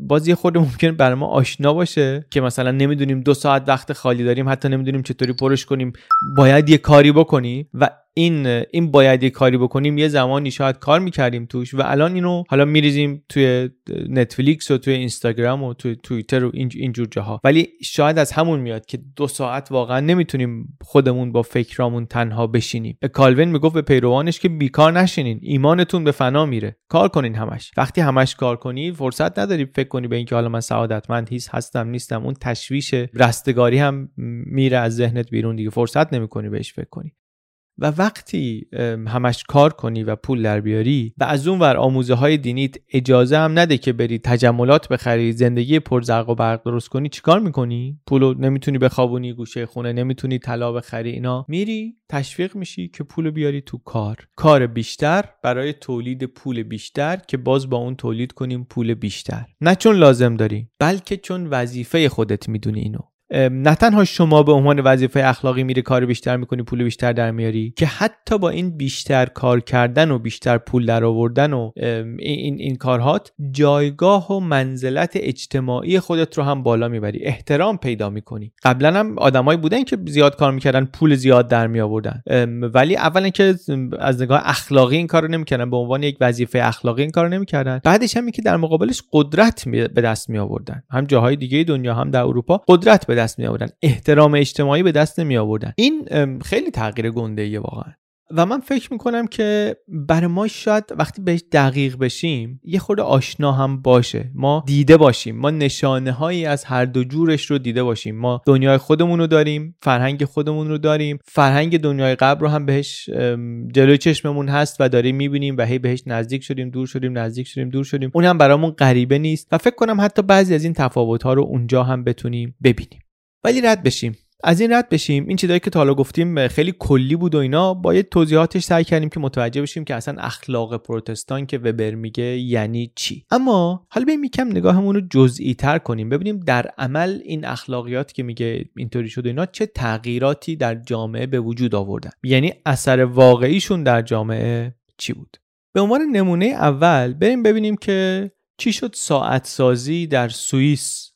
S1: بازی خود ممکن برای ما آشنا باشه که مثلا نمی‌دونیم دو ساعت وقت خالی داریم حتی نمی‌دونیم چطوری پرش کنیم. باید یه کاری بکنی و این این باید یه کاری بکنیم یه زمانی شاید کار می‌کردیم توش و الان اینو حالا میریزیم توی نتفلیکس و توی اینستاگرام و توی توییتر و اینجور جاها. ولی شاید از همون میاد که دو ساعت واقعا نمی‌تونیم خودمون با فکرامون تنها بشینیم. کالوین می‌گفت به پیروانش که بیکار نشینین. ایمانتون به فنا میره. کار کنین همش. وقتی همش کار کنی فرصت نداری فکر کنی به اینکه حالا من سعادتمند هیچ هستم نیستم. اون تشویش رستگاری هم میره از ذهنت بیرون دیگه. فرصت نمی‌کنی بهش فکر کنی. و وقتی همش کار کنی و پول در بیاری و از اون ور آموزه های دینیت اجازه هم نده که بری تجملات بخری زندگی پر زرق و برق درست کنی چیکار می‌کنی؟ پولو نمی‌تونی بخوابونی گوشه خونه نمی‌تونی طلا بخری اینا. میری تشویق میشی که پول بیاری تو کار. کار بیشتر برای تولید پول بیشتر که باز با اون تولید کنیم پول بیشتر. نه چون لازم داری بلکه چون وظیفه خودت می‌دونی اینو. نه تنها شما به عنوان وظیفه اخلاقی میره کار بیشتر می‌کنی پول بیشتر در میاری که حتی با این بیشتر کار کردن و بیشتر پول در آوردن و این این کارهات جایگاه و منزلت اجتماعی خودت رو هم بالا می‌بری احترام پیدا می‌کنی. قبلا هم آدمایی بودن که زیاد کار می‌کردن پول زیاد در می آوردن ولی اولا که از نگاه اخلاقی این کارو نمی‌کردن به عنوان یک وظیفه اخلاقی این کارو نمی‌کردن. بعدش هم که در مقابلش قدرت به دست می آوردن هم جاهای دیگه دنیا هم در اروپا قدرت به دست می آوردن احترام اجتماعی به دست نمی آوردن این خیلی تغییر گنده ای واقعا. و من فکر می‌کنم که برای ما شاید وقتی بهش دقیق بشیم یه خورده آشنا هم باشه. ما دیده باشیم. ما نشانه هایی از هر دو جورش رو دیده باشیم. ما دنیای خودمون رو داریم فرهنگ خودمون رو داریم. فرهنگ دنیای قبل رو هم بهش جلوی چشممون هست و داریم می‌بینیم و هی بهش نزدیک شدیم دور شدیم نزدیک شدیم دور شدیم. اون هم برامون غریبه نیست. و فکر کنم حتی بعضی از این تفاوت ها رو اونجا هم بتونیم ببینیم. ولی رد بشیم. از این رد بشیم این چیزایی که تا حالا گفتیم خیلی کلی بود و اینا باید توضیحاتش سعی کردیم که متوجه بشیم که اصلا اخلاق پروتستان که وبر میگه یعنی چی. اما حالا بریم یکم نگاهمون رو جزئی تر کنیم. ببینیم در عمل این اخلاقیات که میگه اینطوری شده اینا چه تغییراتی در جامعه به وجود آوردن. یعنی اثر واقعیشون در جامعه چی بود؟ به عنوان نمونه اول بریم ببینیم که چی شد ساعت سازی در سوئیس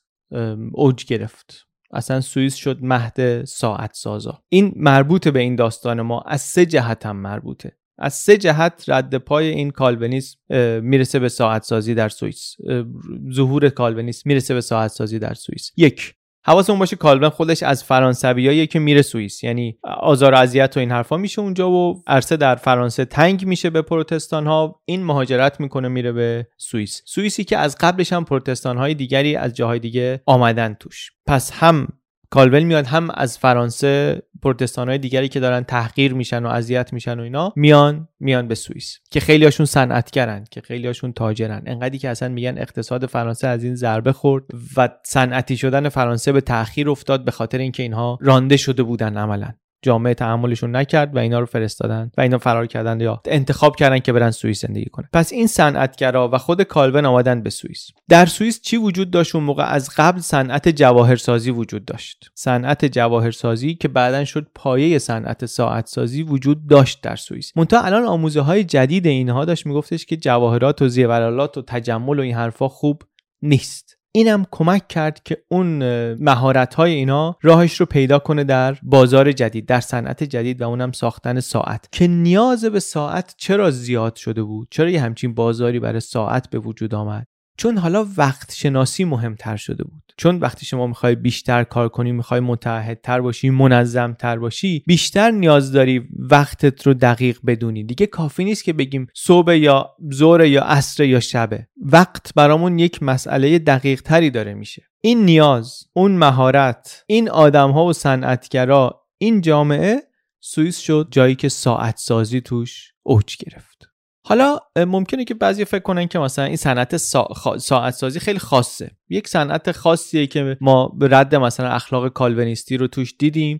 S1: اوج گرفت. اصلا سوئیس شد مهد ساعت سازا این مربوط به این داستان ما از سه جهت هم مربوطه. از سه جهت رد پای این کالونیسم می‌رسه به ساعت سازی در سوئیس. ظهور کالونیسم می‌رسه به ساعت سازی در سوئیس. یک حواسمون باشه کالون خودش از فرانسویایی که میره سوئیس. یعنی آزار و اذیت و این حرفا میشه اونجا و عرصه در فرانسه تنگ میشه به پروتستان ها این مهاجرت می‌کنه میره به سوئیس. سوئیسی که از قبلش هم پروتستان های دیگری از جاهای دیگه آمدن توش. پس هم کالول میاد هم از فرانسه پروتستان های دیگری که دارن تحقیر میشن و اذیت میشن و اینا میان میان به سوئیس که خیلی هاشون صنعتگرن که خیلی هاشون تاجرن. انقدری که اصلا میگن اقتصاد فرانسه از این ضربه خورد و صنعتی شدن فرانسه به تاخیر افتاد به خاطر اینکه اینها رانده شده بودن عملا. جامعه تحملشون نکرد و اینا رو فرستادن و اینا فرار کردن یا انتخاب کردن که برن سوئیس زندگی کنن. پس این صنعتگرا و خود کالون آمدن به سوئیس. در سوئیس چی وجود داشت؟ اون موقع از قبل صنعت جواهرسازی وجود داشت. صنعت جواهرسازی که بعدا شد پایه صنعت ساعت سازی وجود داشت در سوئیس. منتها الان آموزه های جدید اینها داشت میگفتش که جواهرات و زیورالات و تجمل و این حرفا خوب نیست. اینم کمک کرد که اون مهارت های اینا راهش رو پیدا کنه در بازار جدید در صنعت جدید و اونم ساختن ساعت. که نیاز به ساعت چرا زیاد شده بود؟ چرا یه همچین بازاری برای ساعت به وجود آمد؟ چون حالا وقت شناسی مهمتر شده بود. چون وقتی شما می‌خوای بیشتر کار کنی می‌خوای متحدتر باشی منظمتر باشی بیشتر نیاز داری وقتت رو دقیق بدونی. دیگه کافی نیست که بگیم صبح یا ظهر یا عصر یا شبه وقت برامون یک مسئله دقیق تری داره میشه. این نیاز اون مهارت این آدم ها و صنعتگرا این جامعه سوئیس شد جایی که ساعت سازی توش اوج گرفت. حالا ممکنه که بعضی فکر کنن که مثلا این صنعت ساعت سازی خیلی خاصه. یک صنعت خاصیه که ما رد مثلا اخلاق کالونیستی رو توش دیدیم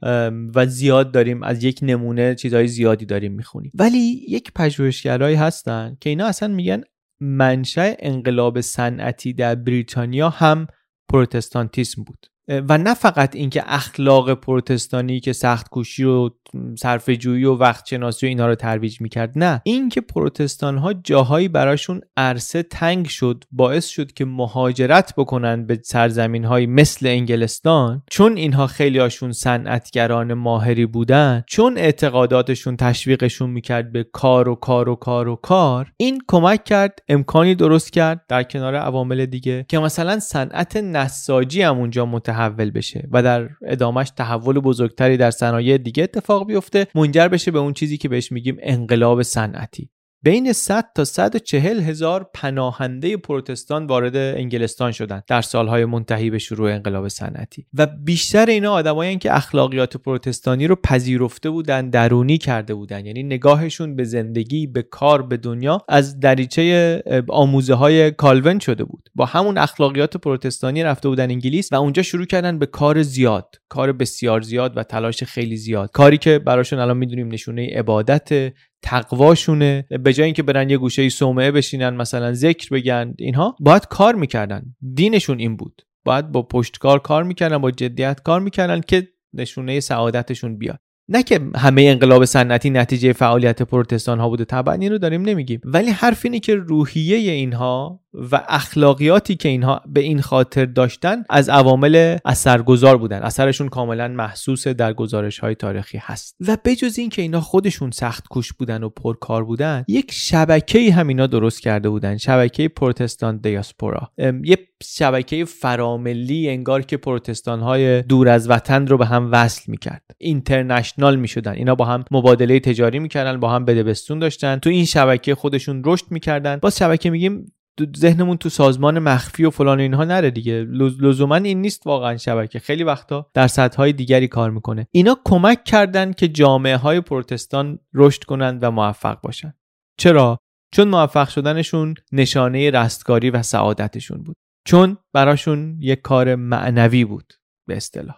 S1: و زیاد داریم از یک نمونه چیزهای زیادی داریم می‌خونیم. ولی یک پژوهشگرایی هستن که اینا اصلا میگن منشأ انقلاب صنعتی در بریتانیا هم پروتستانتیسم بود. و نه فقط اینکه اخلاق پروتستانی که سخت کوشی و صرف جویی و وقت شناسی و اینا رو ترویج می‌کرد نه. اینکه پروتستان ها جاهایی براشون عرصه تنگ شد باعث شد که مهاجرت بکنن به سرزمین های مثل انگلستان چون اینها خیلی هاشون صنعتگران ماهری بودن چون اعتقاداتشون تشویقشون می‌کرد به کار و کار و کار و کار این کمک کرد امکانی درست کرد در کنار عوامل دیگه که مثلا صنعت نساجی هم اونجا متحول بشه و در ادامش تحول بزرگتری در صنایع دیگه اتفاق بیفته منجر بشه به اون چیزی که بهش میگیم انقلاب صنعتی. بین 100 تا 140 هزار پناهنده پروتستان وارد انگلستان شدند در سالهای منتهی به شروع انقلاب صنعتی. و بیشتر اینا آدمایی که اخلاقیات پروتستانی رو پذیرفته بودن درونی کرده بودن. یعنی نگاهشون به زندگی به کار به دنیا از دریچه آموزه های کالون شده بود. با همون اخلاقیات پروتستانی رفته بودن انگلیس و اونجا شروع کردن به کار زیاد کار بسیار زیاد و تلاش خیلی زیاد. کاری که براشون الان می‌دونیم نشونه عبادت تقواشونه. به جای اینکه برن یه گوشه صومعه بشینن مثلا ذکر بگن اینها باید کار می‌کردن. دینشون این بود. باید با پشتکار کار می‌کردن با جدیت کار می‌کردن که نشونه سعادتشون بیاد. نه که همه انقلاب صنعتی نتیجه فعالیت پروتستان ها بوده طبعا این رو داریم نمیگیم. ولی حرف اینه که روحیه اینها و اخلاقیاتی که اینها به این خاطر داشتن از عوامل اثرگذار بودن. اثرشون کاملا محسوس در گزارش های تاریخی هست. و بجز این که اینا خودشون سخت کوش بودن و پرکار بودن یک شبکه هم اینا درست کرده بودن. شبکه پروتستان دیاسپورا. یه شبکه فراملی انگار که پروتستان های دور از وطن رو به هم وصل می‌کرد. اینترنشنال می‌شدن. اینا با هم مبادله تجاری می‌کردن با هم بدبستون داشتن. تو این شبکه خودشون رشد می‌کردن. باز شبکه میگیم ذهنمون تو سازمان مخفی و فلان اینها نره دیگه. لزوما این نیست واقعا شبکه. خیلی وقتا در سطح های دیگری کار می‌کنه. اینا کمک کردن که جامعه های پروتستان رشد کنند و موفق باشن. چرا؟ چون موفق شدنشون نشانه رستگاری و سعادتشون بود. چون براشون یک کار معنوی بود به اصطلاح.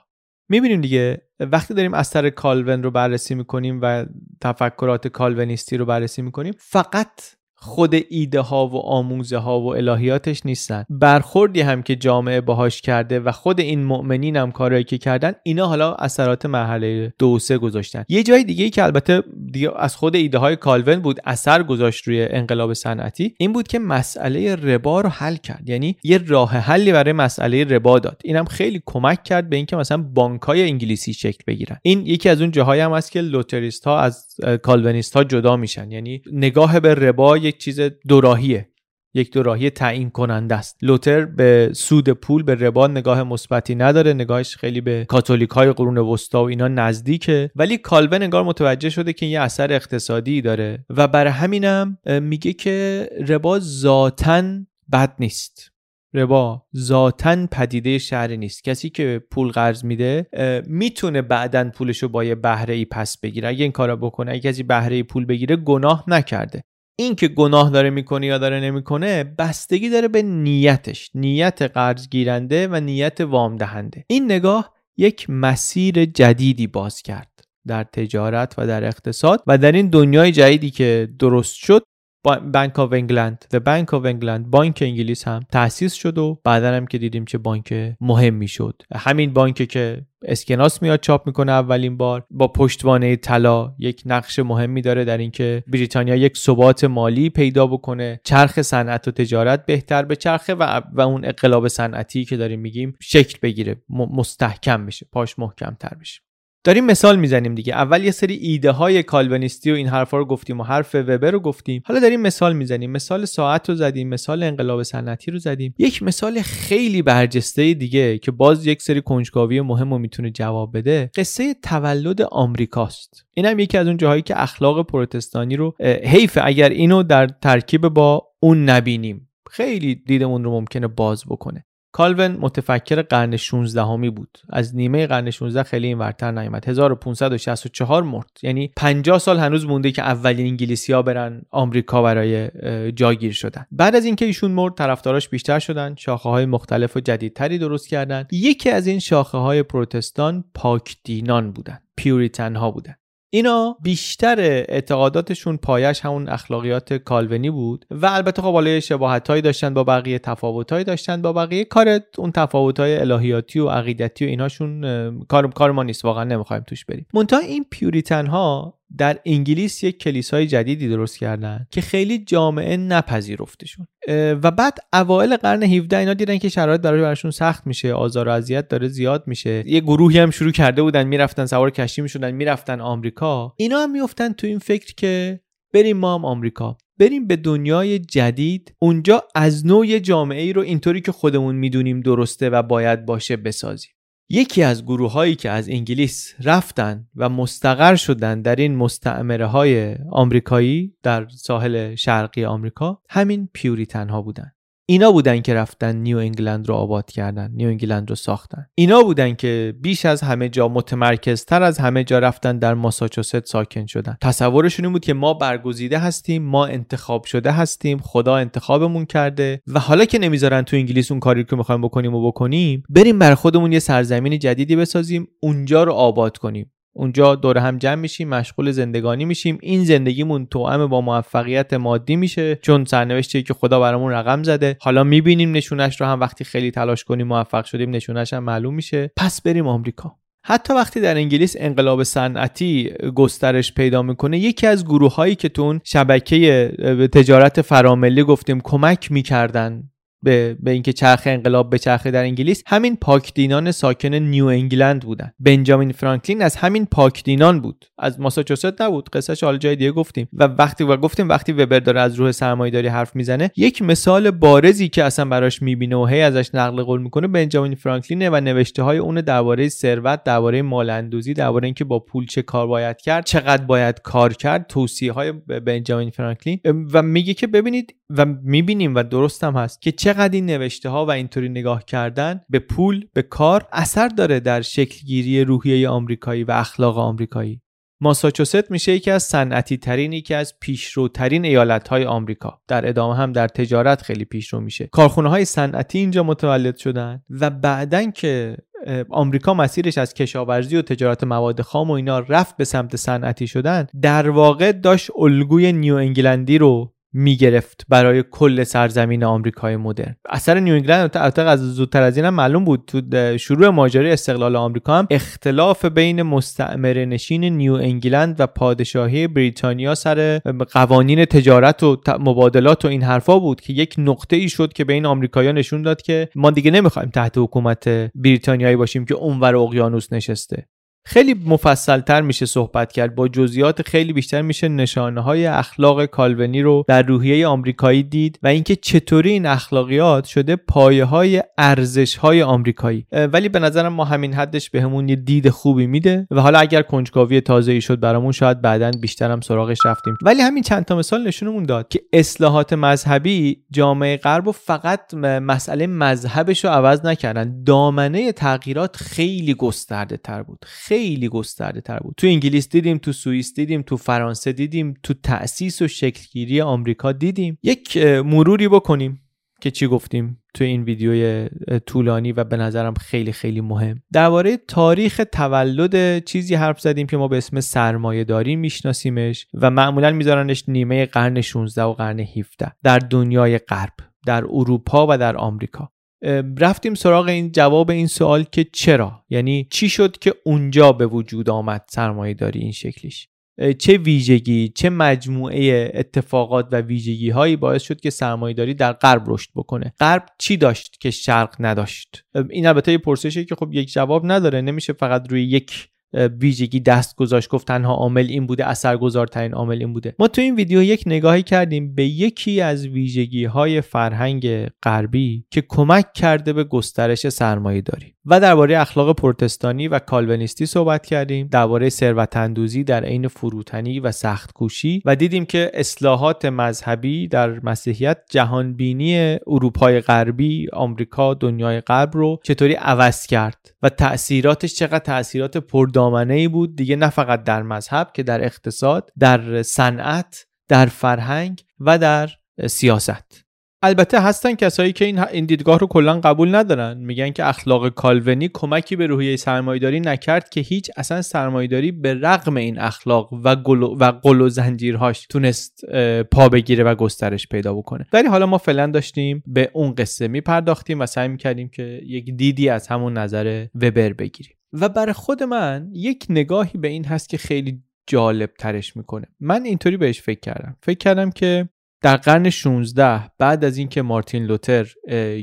S1: می‌بینیم دیگه وقتی داریم اثر کالون رو بررسی می‌کنیم و تفکرات کالونیستی رو بررسی می‌کنیم فقط خود ایده ها و آموزه ها و الهیاتش نیستن. برخوردی هم که جامعه باهاش کرده و خود این مؤمنین هم کارهایی که کردن اینا حالا اثرات مرحله دو سه گذاشتن. یه جای دیگه که البته دیگه از خود ایده های کالون بود اثر گذاشت روی انقلاب صنعتی این بود که مسئله ربا رو حل کرد. یعنی یه راه حلی برای مسئله ربا داد. اینم خیلی کمک کرد به اینکه مثلا بانک های انگلیسی شکل بگیرن. این یکی از اون جاهایی هم هست که لوتریست ها از کالونیست ها جدا میشن. یعنی نگاه به ربا یک چیز دوراهیه یک دوراهی تعیین کننده است. لوتر به سود پول به ربا نگاه مثبتی نداره. نگاهش خیلی به کاتولیک های قرون وسطا و اینا نزدیکه. ولی کالون انگار متوجه شده که یه اثر اقتصادی داره. و برای همینم میگه که ربا ذاتا بد نیست. ربا ذاتا پدیده شهری نیست. کسی که پول قرض میده می‌تونه بعدا پولشو با یه بهره ای پس بگیره. اگه این کارو بکنه اگه کسی بهره پول بگیره گناه نکرده. این که گناه داره می‌کنه یا داره نمی‌کنه بستگی داره به نیتش نیت قرض گیرنده و نیت وام دهنده این نگاه یک مسیر جدیدی باز کرد در تجارت و در اقتصاد و در این دنیای جدیدی که درست شد Bank of England The Bank of England بانک انگلیس هم تأسیس شد و بعدا هم که دیدیم چه بانک مهمی شد همین بانک که اسکناس میاد چاپ می‌کنه اولین بار با پشتوانه طلا یک نقش مهمی داره در اینکه بریتانیا یک ثبات مالی پیدا بکنه. چرخ صنعت و تجارت بهتر بچرخه و, و اون انقلاب صنعتی که داریم میگیم شکل بگیره مستحکم بشه پاش محکم تر بشه. داریم مثال می‌زنیم دیگه. اول یه سری ایده های کالوینیستی و این حرفا رو گفتیم و حرف وبر رو گفتیم. حالا داریم مثال می‌زنیم. مثال ساعت رو زدیم مثال انقلاب صنعتی رو زدیم. یک مثال خیلی برجسته دیگه که باز یک سری کنجکاوی مهم رو می‌تونه جواب بده قصه تولد آمریکاست. این هم یکی از اون جاهایی که اخلاق پروتستانی رو حیف اگر اینو در ترکیب با اون نبینیم. خیلی دیدمون رو ممکنه باز بکنه. کالون متفکر قرن 16 همی بود. از نیمه قرن 16 خیلی این ورتر نیامد. 1564 مرد. یعنی 50 سال هنوز مونده که اولین انگلیسی ها برن آمریکا برای جاگیر شدن. بعد از اینکه ایشون مرد طرفداراش بیشتر شدن. شاخه های مختلف و جدیدتری درست کردن. یکی از این شاخه های پروتستان پاک دینان بودن. پیوریتن ها بودن. اینا بیشتر اعتقاداتشون پایش همون اخلاقیات کالونی بود و البته خب حالا شباهتایی داشتن با بقیه تفاوتهایی داشتن با بقیه. کار اون تفاوتهای الهیاتی و عقیدتی و ایناشون کار کار ما نیست واقعا نمی‌خوایم توش بریم. منتها این پیوریتن ها در انگلیس یک کلیسای جدیدی درست کردن که خیلی جامعه نپذیرفتشون. و بعد اوایل قرن 17 اینا دیدن که شرایط برای براشون سخت میشه آزار و اذیت داره زیاد میشه. یه گروهی هم شروع کرده بودن می‌رفتن سوار کشتی می‌شدن می‌رفتن آمریکا. اینا هم میفتن تو این فکر که بریم ما هم آمریکا. بریم به دنیای جدید. اونجا از نو جامعه ای رو اینطوری که خودمون می‌دونیم درسته و باید باشه بسازیم. یکی از گروه هایی که از انگلیس رفتن و مستقر شدن در این مستعمره های آمریکایی در ساحل شرقی آمریکا همین پیوریتن ها بودن. اینا بودن که رفتن نیو انگلند رو آباد کردن نیو انگلند رو ساختن. اینا بودن که بیش از همه جا متمرکزتر از همه جا رفتن در ماساچوست ساکن شدن. تصورشون این بود که ما برگزیده هستیم ما انتخاب شده هستیم خدا انتخابمون کرده و حالا که نمی‌ذارن تو انگلیس اون کاری که می‌خوایم بکنیم و بکنیم بریم برا خودمون یه سرزمین جدیدی بسازیم اونجا رو آباد کنیم. اونجا دور هم جمع میشیم مشغول زندگانی میشیم. این زندگیمون توأم با موفقیت مادی میشه چون سرنوشتی که خدا برامون رقم زده. حالا می‌بینیم نشونش رو هم. وقتی خیلی تلاش کنیم موفق شدیم نشونش هم معلوم میشه. پس بریم آمریکا. حتی وقتی در انگلیس انقلاب صنعتی گسترش پیدا می‌کنه یکی از گروه هایی که تون شبکه تجارت فراملی گفتیم کمک می‌کردن. به, به اینکه چرخ انقلاب به چرخه در انگلیس همین پاکدینان ساکن نیو انگلند بودن. بنجامین فرانکلین از همین پاکدینان بود. از ماساچوست نبود. قصهش حال جای دیگه گفتیم. و وقتی و گفتیم وقتی وبر داره از روح سرمایه‌داری حرف می‌زنه یک مثال بارزی که اصلا براش می‌بینه و هی ازش نقل قول می‌کنه بنجامین فرانکلینه و نوشته های اون درباره ثروت درباره مالندوزی درباره اینکه با پول چه کار باید کرد چقدر باید کار کرد توصیه های بنجامین فرانکلین. و میگه که ببینید و می‌بینیم و درست هم هست که چقدر این نوشته ها و اینطوری نگاه کردن به پول به کار اثر داره در شکلگیری روحیه آمریکایی و اخلاق آمریکایی. ماساچوست میشه یکی از صنعتی ترین یکی از پیشروترین ایالت های آمریکا. در ادامه هم در تجارت خیلی پیشرو میشه. کارخونه های صنعتی اینجا متولد شدن و بعدن که آمریکا مسیرش از کشاورزی و تجارت مواد خام و اینا رفت به سمت صنعتی شدن در واقع داشت الگوی نیو انگلندی رو می‌گرفت برای کل سرزمین آمریکای مدرن. اثر نیو انگلند از زودتر از این هم معلوم بود. تو شروع ماجرای استقلال آمریکا هم اختلاف بین مستعمره نشین نیو انگلند و پادشاهی بریتانیا سر قوانین تجارت و مبادلات و این حرفا بود که یک نقطه ای شد که بین آمریکایی‌ها نشون داد که ما دیگه نمی‌خوایم تحت حکومت بریتانیایی باشیم که اونور اقیانوس نشسته. خیلی مفصلتر میشه صحبت کرد. با جزئیات خیلی بیشتر میشه نشانه های اخلاق کالونی رو در روحیه آمریکایی دید و اینکه چطوری این اخلاقیات شده پایه های ارزش های آمریکایی ولی به نظرم ما همین حدش بهمون به یه دید خوبی میده و حالا اگر کنجکاوی تازه ای شد برامون شاید بعدا بیشتر هم سراغش رفتیم. ولی همین چند تا مثال نشونمون داد که اصلاحات مذهبی جامعه غرب و فقط مسئله مذهبش رو عوض نکردن. دامنه تغییرات خیلی گسترده تر بود. خیلی گسترده تر بود. تو انگلیس دیدیم تو سوئیس دیدیم تو فرانسه دیدیم تو تأسیس و شکلگیری آمریکا دیدیم. یک مروری بکنیم که چی گفتیم تو این ویدیوی طولانی و به نظرم خیلی خیلی مهم. درباره تاریخ تولد چیزی حرف زدیم که ما به اسم سرمایه داری میشناسیمش و معمولا میذارنش نیمه قرن 16 و قرن 17 در دنیای غرب در اروپا و در آمریکا. رفتیم سراغ این جواب این سوال که چرا؟ یعنی چی شد که اونجا به وجود آمد سرمایه داری این شکلیش؟ چه ویژگی چه مجموعه اتفاقات و ویژگی هایی باعث شد که سرمایه داری در غرب رشد بکنه؟ غرب چی داشت که شرق نداشت؟ این البته یه پرسشه که خب یک جواب نداره نمیشه فقط روی یک ویژگی دست گذاشت گفت تنها عامل این بوده اثرگذارترین عامل این بوده. ما تو این ویدیو یک نگاهی کردیم به یکی از ویژگی های فرهنگ غربی که کمک کرده به گسترش سرمایه داری و درباره اخلاق پروتستانی و کالونیستی صحبت کردیم درباره ثروتاندوزی در عین فروتنی و سخت کوشی و دیدیم که اصلاحات مذهبی در مسیحیت جهانبینی اروپای غربی آمریکا دنیای غرب رو چطوری عوض کرد و تاثیراتش چقدر تاثیرات پردامنه ای بود. دیگه نه فقط در مذهب که در اقتصاد در صنعت در فرهنگ و در سیاست. البته هستن کسایی که این دیدگاه رو کلا قبول ندارن. میگن که اخلاق کالونی کمکی به روحیه سرمایداری نکرد که هیچ اصلا سرمایداری به رغم این اخلاق و گل و قل و زنجیرهاش تونست پا بگیره و گسترش پیدا بکنه. ولی حالا ما فعلا داشتیم به اون قصه میپرداختیم و سعی می‌کردیم که یک دیدی از همون نظر وبر بگیریم. و برای خود من یک نگاهی به این هست که خیلی جالب ترش می‌کنه. من اینطوری بهش فکر کردم. فکر کردم که در قرن 16 بعد از اینکه مارتین لوتر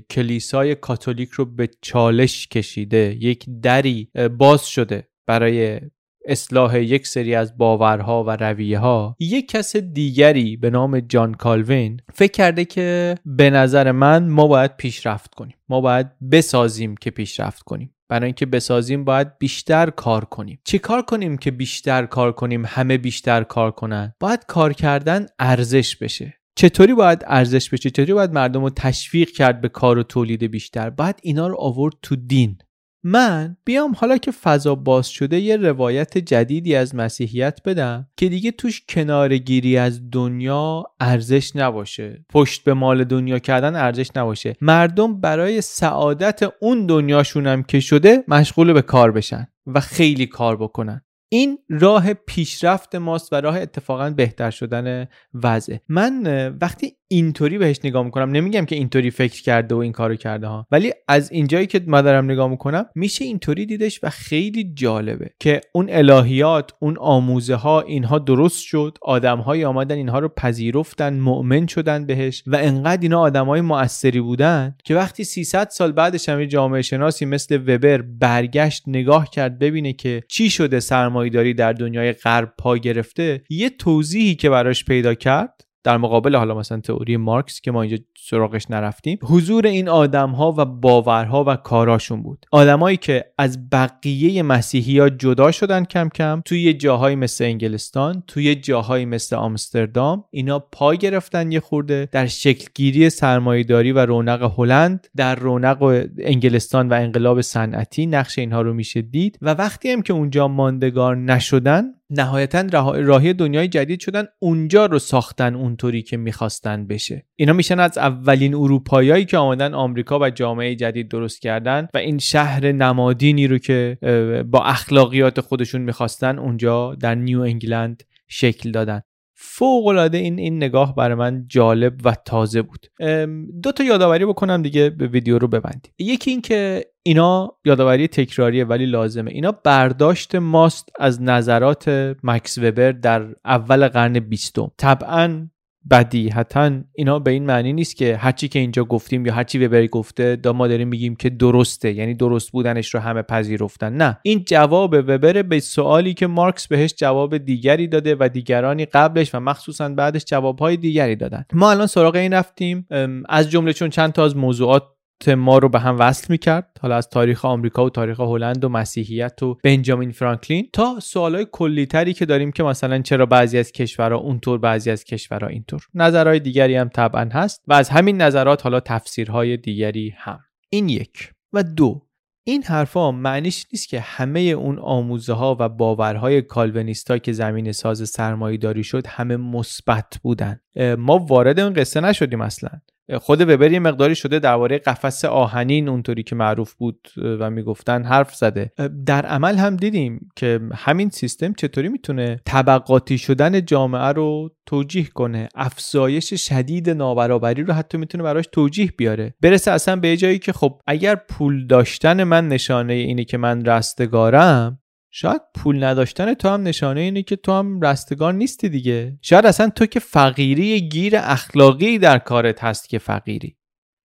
S1: کلیسای کاتولیک رو به چالش کشیده یک دری باز شده برای اصلاح یک سری از باورها و رویه ها یک کس دیگری به نام جان کالوین فکر کرده که به نظر من ما باید پیشرفت کنیم. ما باید بسازیم که پیشرفت کنیم. برای اینکه بسازیم باید بیشتر کار کنیم. چی کار کنیم که بیشتر کار کنیم؟ همه بیشتر کار کنن. باید کار کردن ارزش بشه. چطوری باید ارزش بشه؟ چطوری باید مردم رو تشویق کرد به کار و تولید بیشتر؟ باید اینا رو آورد تو دین. من بیام حالا که فضا باز شده یه روایت جدیدی از مسیحیت بدم که دیگه توش کنارگیری از دنیا ارزش نباشه. پشت به مال دنیا کردن ارزش نباشه. مردم برای سعادت اون دنیاشونم که شده مشغول به کار بشن و خیلی کار بکنن. این راه پیشرفت ماست و راه اتفاقا بهتر شدن وضع من وقتی اینطوری بهش نگاه می‌کنم نمیگم که اینطوری فکر کرده و این کارو کرده ها ولی از اینجایی که ما دارم نگاه می‌کنم میشه اینطوری دیدش و خیلی جالبه که اون الهیات اون آموزه ها اینها درست شد آدم های آمدن اینها رو پذیرفتن مؤمن شدن بهش و انقدر اینا آدم های موثری بودن که وقتی 300 سال بعدش هم جامعه شناسی مثل وبر برگشت نگاه کرد ببینه که چی شده سرمایهداری در دنیای غرب پا گرفته یه توضیحی که براش پیدا کرد در مقابل حالا مثلا تئوری مارکس که ما اینجا سراغش نرفتیم حضور این آدم ها و باورها و کاراشون بود. آدمایی که از بقیه مسیحی ها جدا شدن کم کم توی جاهایی مثل انگلستان توی جاهایی مثل آمستردام اینا پا گرفتن یه خورده در شکلگیری سرمایهداری و رونق هلند در رونق انگلستان و انقلاب صنعتی نقش اینها رو میشه دید. و وقتی هم که اونجا ماندگار نشدن نهایتا راهی دنیای جدید شدن اونجا رو ساختن اونطوری که می‌خواستن بشه. اینا میشن از اولین اروپاییایی که آمدن آمریکا و جامعه جدید درست کردن و این شهر نمادینی رو که با اخلاقیات خودشون می‌خواستن اونجا در نیو انگلند شکل دادن. فوق العاده این این نگاه برای من جالب و تازه بود. دو تا یادآوری بکنم دیگه به ویدیو رو ببندیم. یکی این که اینا یادآوری تکراریه ولی لازمه. اینا برداشت ماست از نظرات مکس وبر در اول قرن بیستم. طبعا بدیهتا اینا به این معنی نیست که هرچی که اینجا گفتیم یا هرچی وبر گفته دا ما داریم میگیم که درسته یعنی درست بودنش رو همه پذیرفتن. نه. این جواب وبر به سوالی که مارکس بهش جواب دیگری داده و دیگرانی قبلش و مخصوصا بعدش جوابهای دیگری دادن. ما الان سراغ این رفتیم. از جمله چون چند تا از موضوعات ما رو به هم وصل می‌کرد. حالا از تاریخ آمریکا و تاریخ هلند و مسیحیت و بنجامین فرانکلین. تا سوالای کلیتری که داریم که مثلا چرا بعضی از کشورها اونطور بعضی از کشورها اینطور نظرهای دیگری هم طبعا هست و از همین نظرات حالا تفسیرهای دیگری هم. این یک. و دو این حرفا معنیش نیست که همه اون آموزه ها و باورهای کالونیستا که زمین ساز سرمایه داری شد همه مثبت بودن. ما وارد اون قصه نشدیم اصلا. خود وبر یه مقداری شده درباره قفس آهنین اونطوری که معروف بود و می‌گفتن حرف زده. در عمل هم دیدیم که همین سیستم چطوری می‌تونه طبقاتی شدن جامعه رو توجیه کنه افزایش شدید نابرابری رو حتی می‌تونه براش توجیه بیاره. برسه اصلا به جایی که خب اگر پول داشتن من نشانه اینه که من رستگارم شاید پول نداشتن تو هم نشانه اینه که تو هم رستگار نیستی دیگه. شاید اصلا تو که فقیری گیر اخلاقی در کارت هست که فقیری.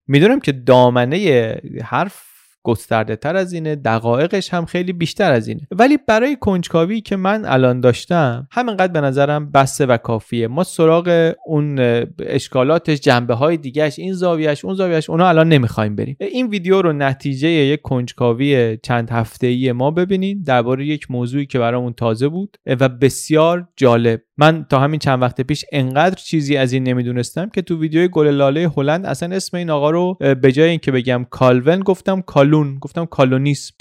S1: می‌دونم که دامنه حرف گسترده تر از اینه دقایقش هم خیلی بیشتر از اینه. ولی برای کنجکاوی که من الان داشتم همینقدر به نظرم بسته و کافیه. ما سراغ اون اشکالاتش جنبه های دیگهش این زاویهش اون زاویهش اونا الان نمی‌خوایم بریم. این ویدیو رو نتیجه یک کنجکاوی چند هفته ای ما ببینید درباره یک موضوعی که برامون تازه بود و بسیار جالب. من تا همین چند وقت پیش انقدر چیزی از این نمی‌دونستم که تو ویدیوی گل لاله هلند اصلا اسم این آقا رو به جای اینکه بگم کالون گفتم کالون گفتم کالونیسم.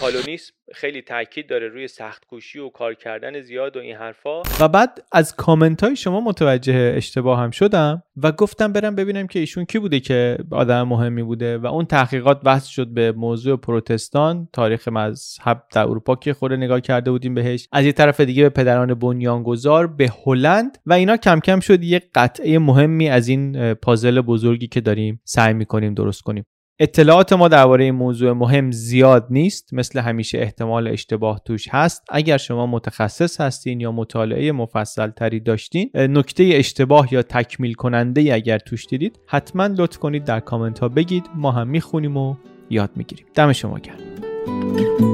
S1: کالونیسم خیلی تاکید داره روی سخت کوشی و کار کردن زیاد و این حرفا. و بعد از کامنت های شما متوجه اشتباه هم شدم و گفتم برم ببینم که ایشون کی بوده که آدم مهمی بوده و اون تحقیقات وصل شد به موضوع پروتستان. تاریخ مذهب در اروپا که خود نگاه کرده بودیم بهش. از یه طرف دیگه به پدران بنیانگذار به هلند. و اینا کم کم شد یه قطعه مهمی از این پازل بزرگی که داریم سعی می‌کنیم درست کنیم. اطلاعات ما درباره این موضوع مهم زیاد نیست مثل همیشه احتمال اشتباه توش هست. اگر شما متخصص هستین یا مطالعه مفصل تری داشتین نکته اشتباه یا تکمیل کننده اگر توش دیدید حتما لطف کنید در کامنت ها بگید. ما هم می‌خونیم و یاد می‌گیریم. دم شما گرم.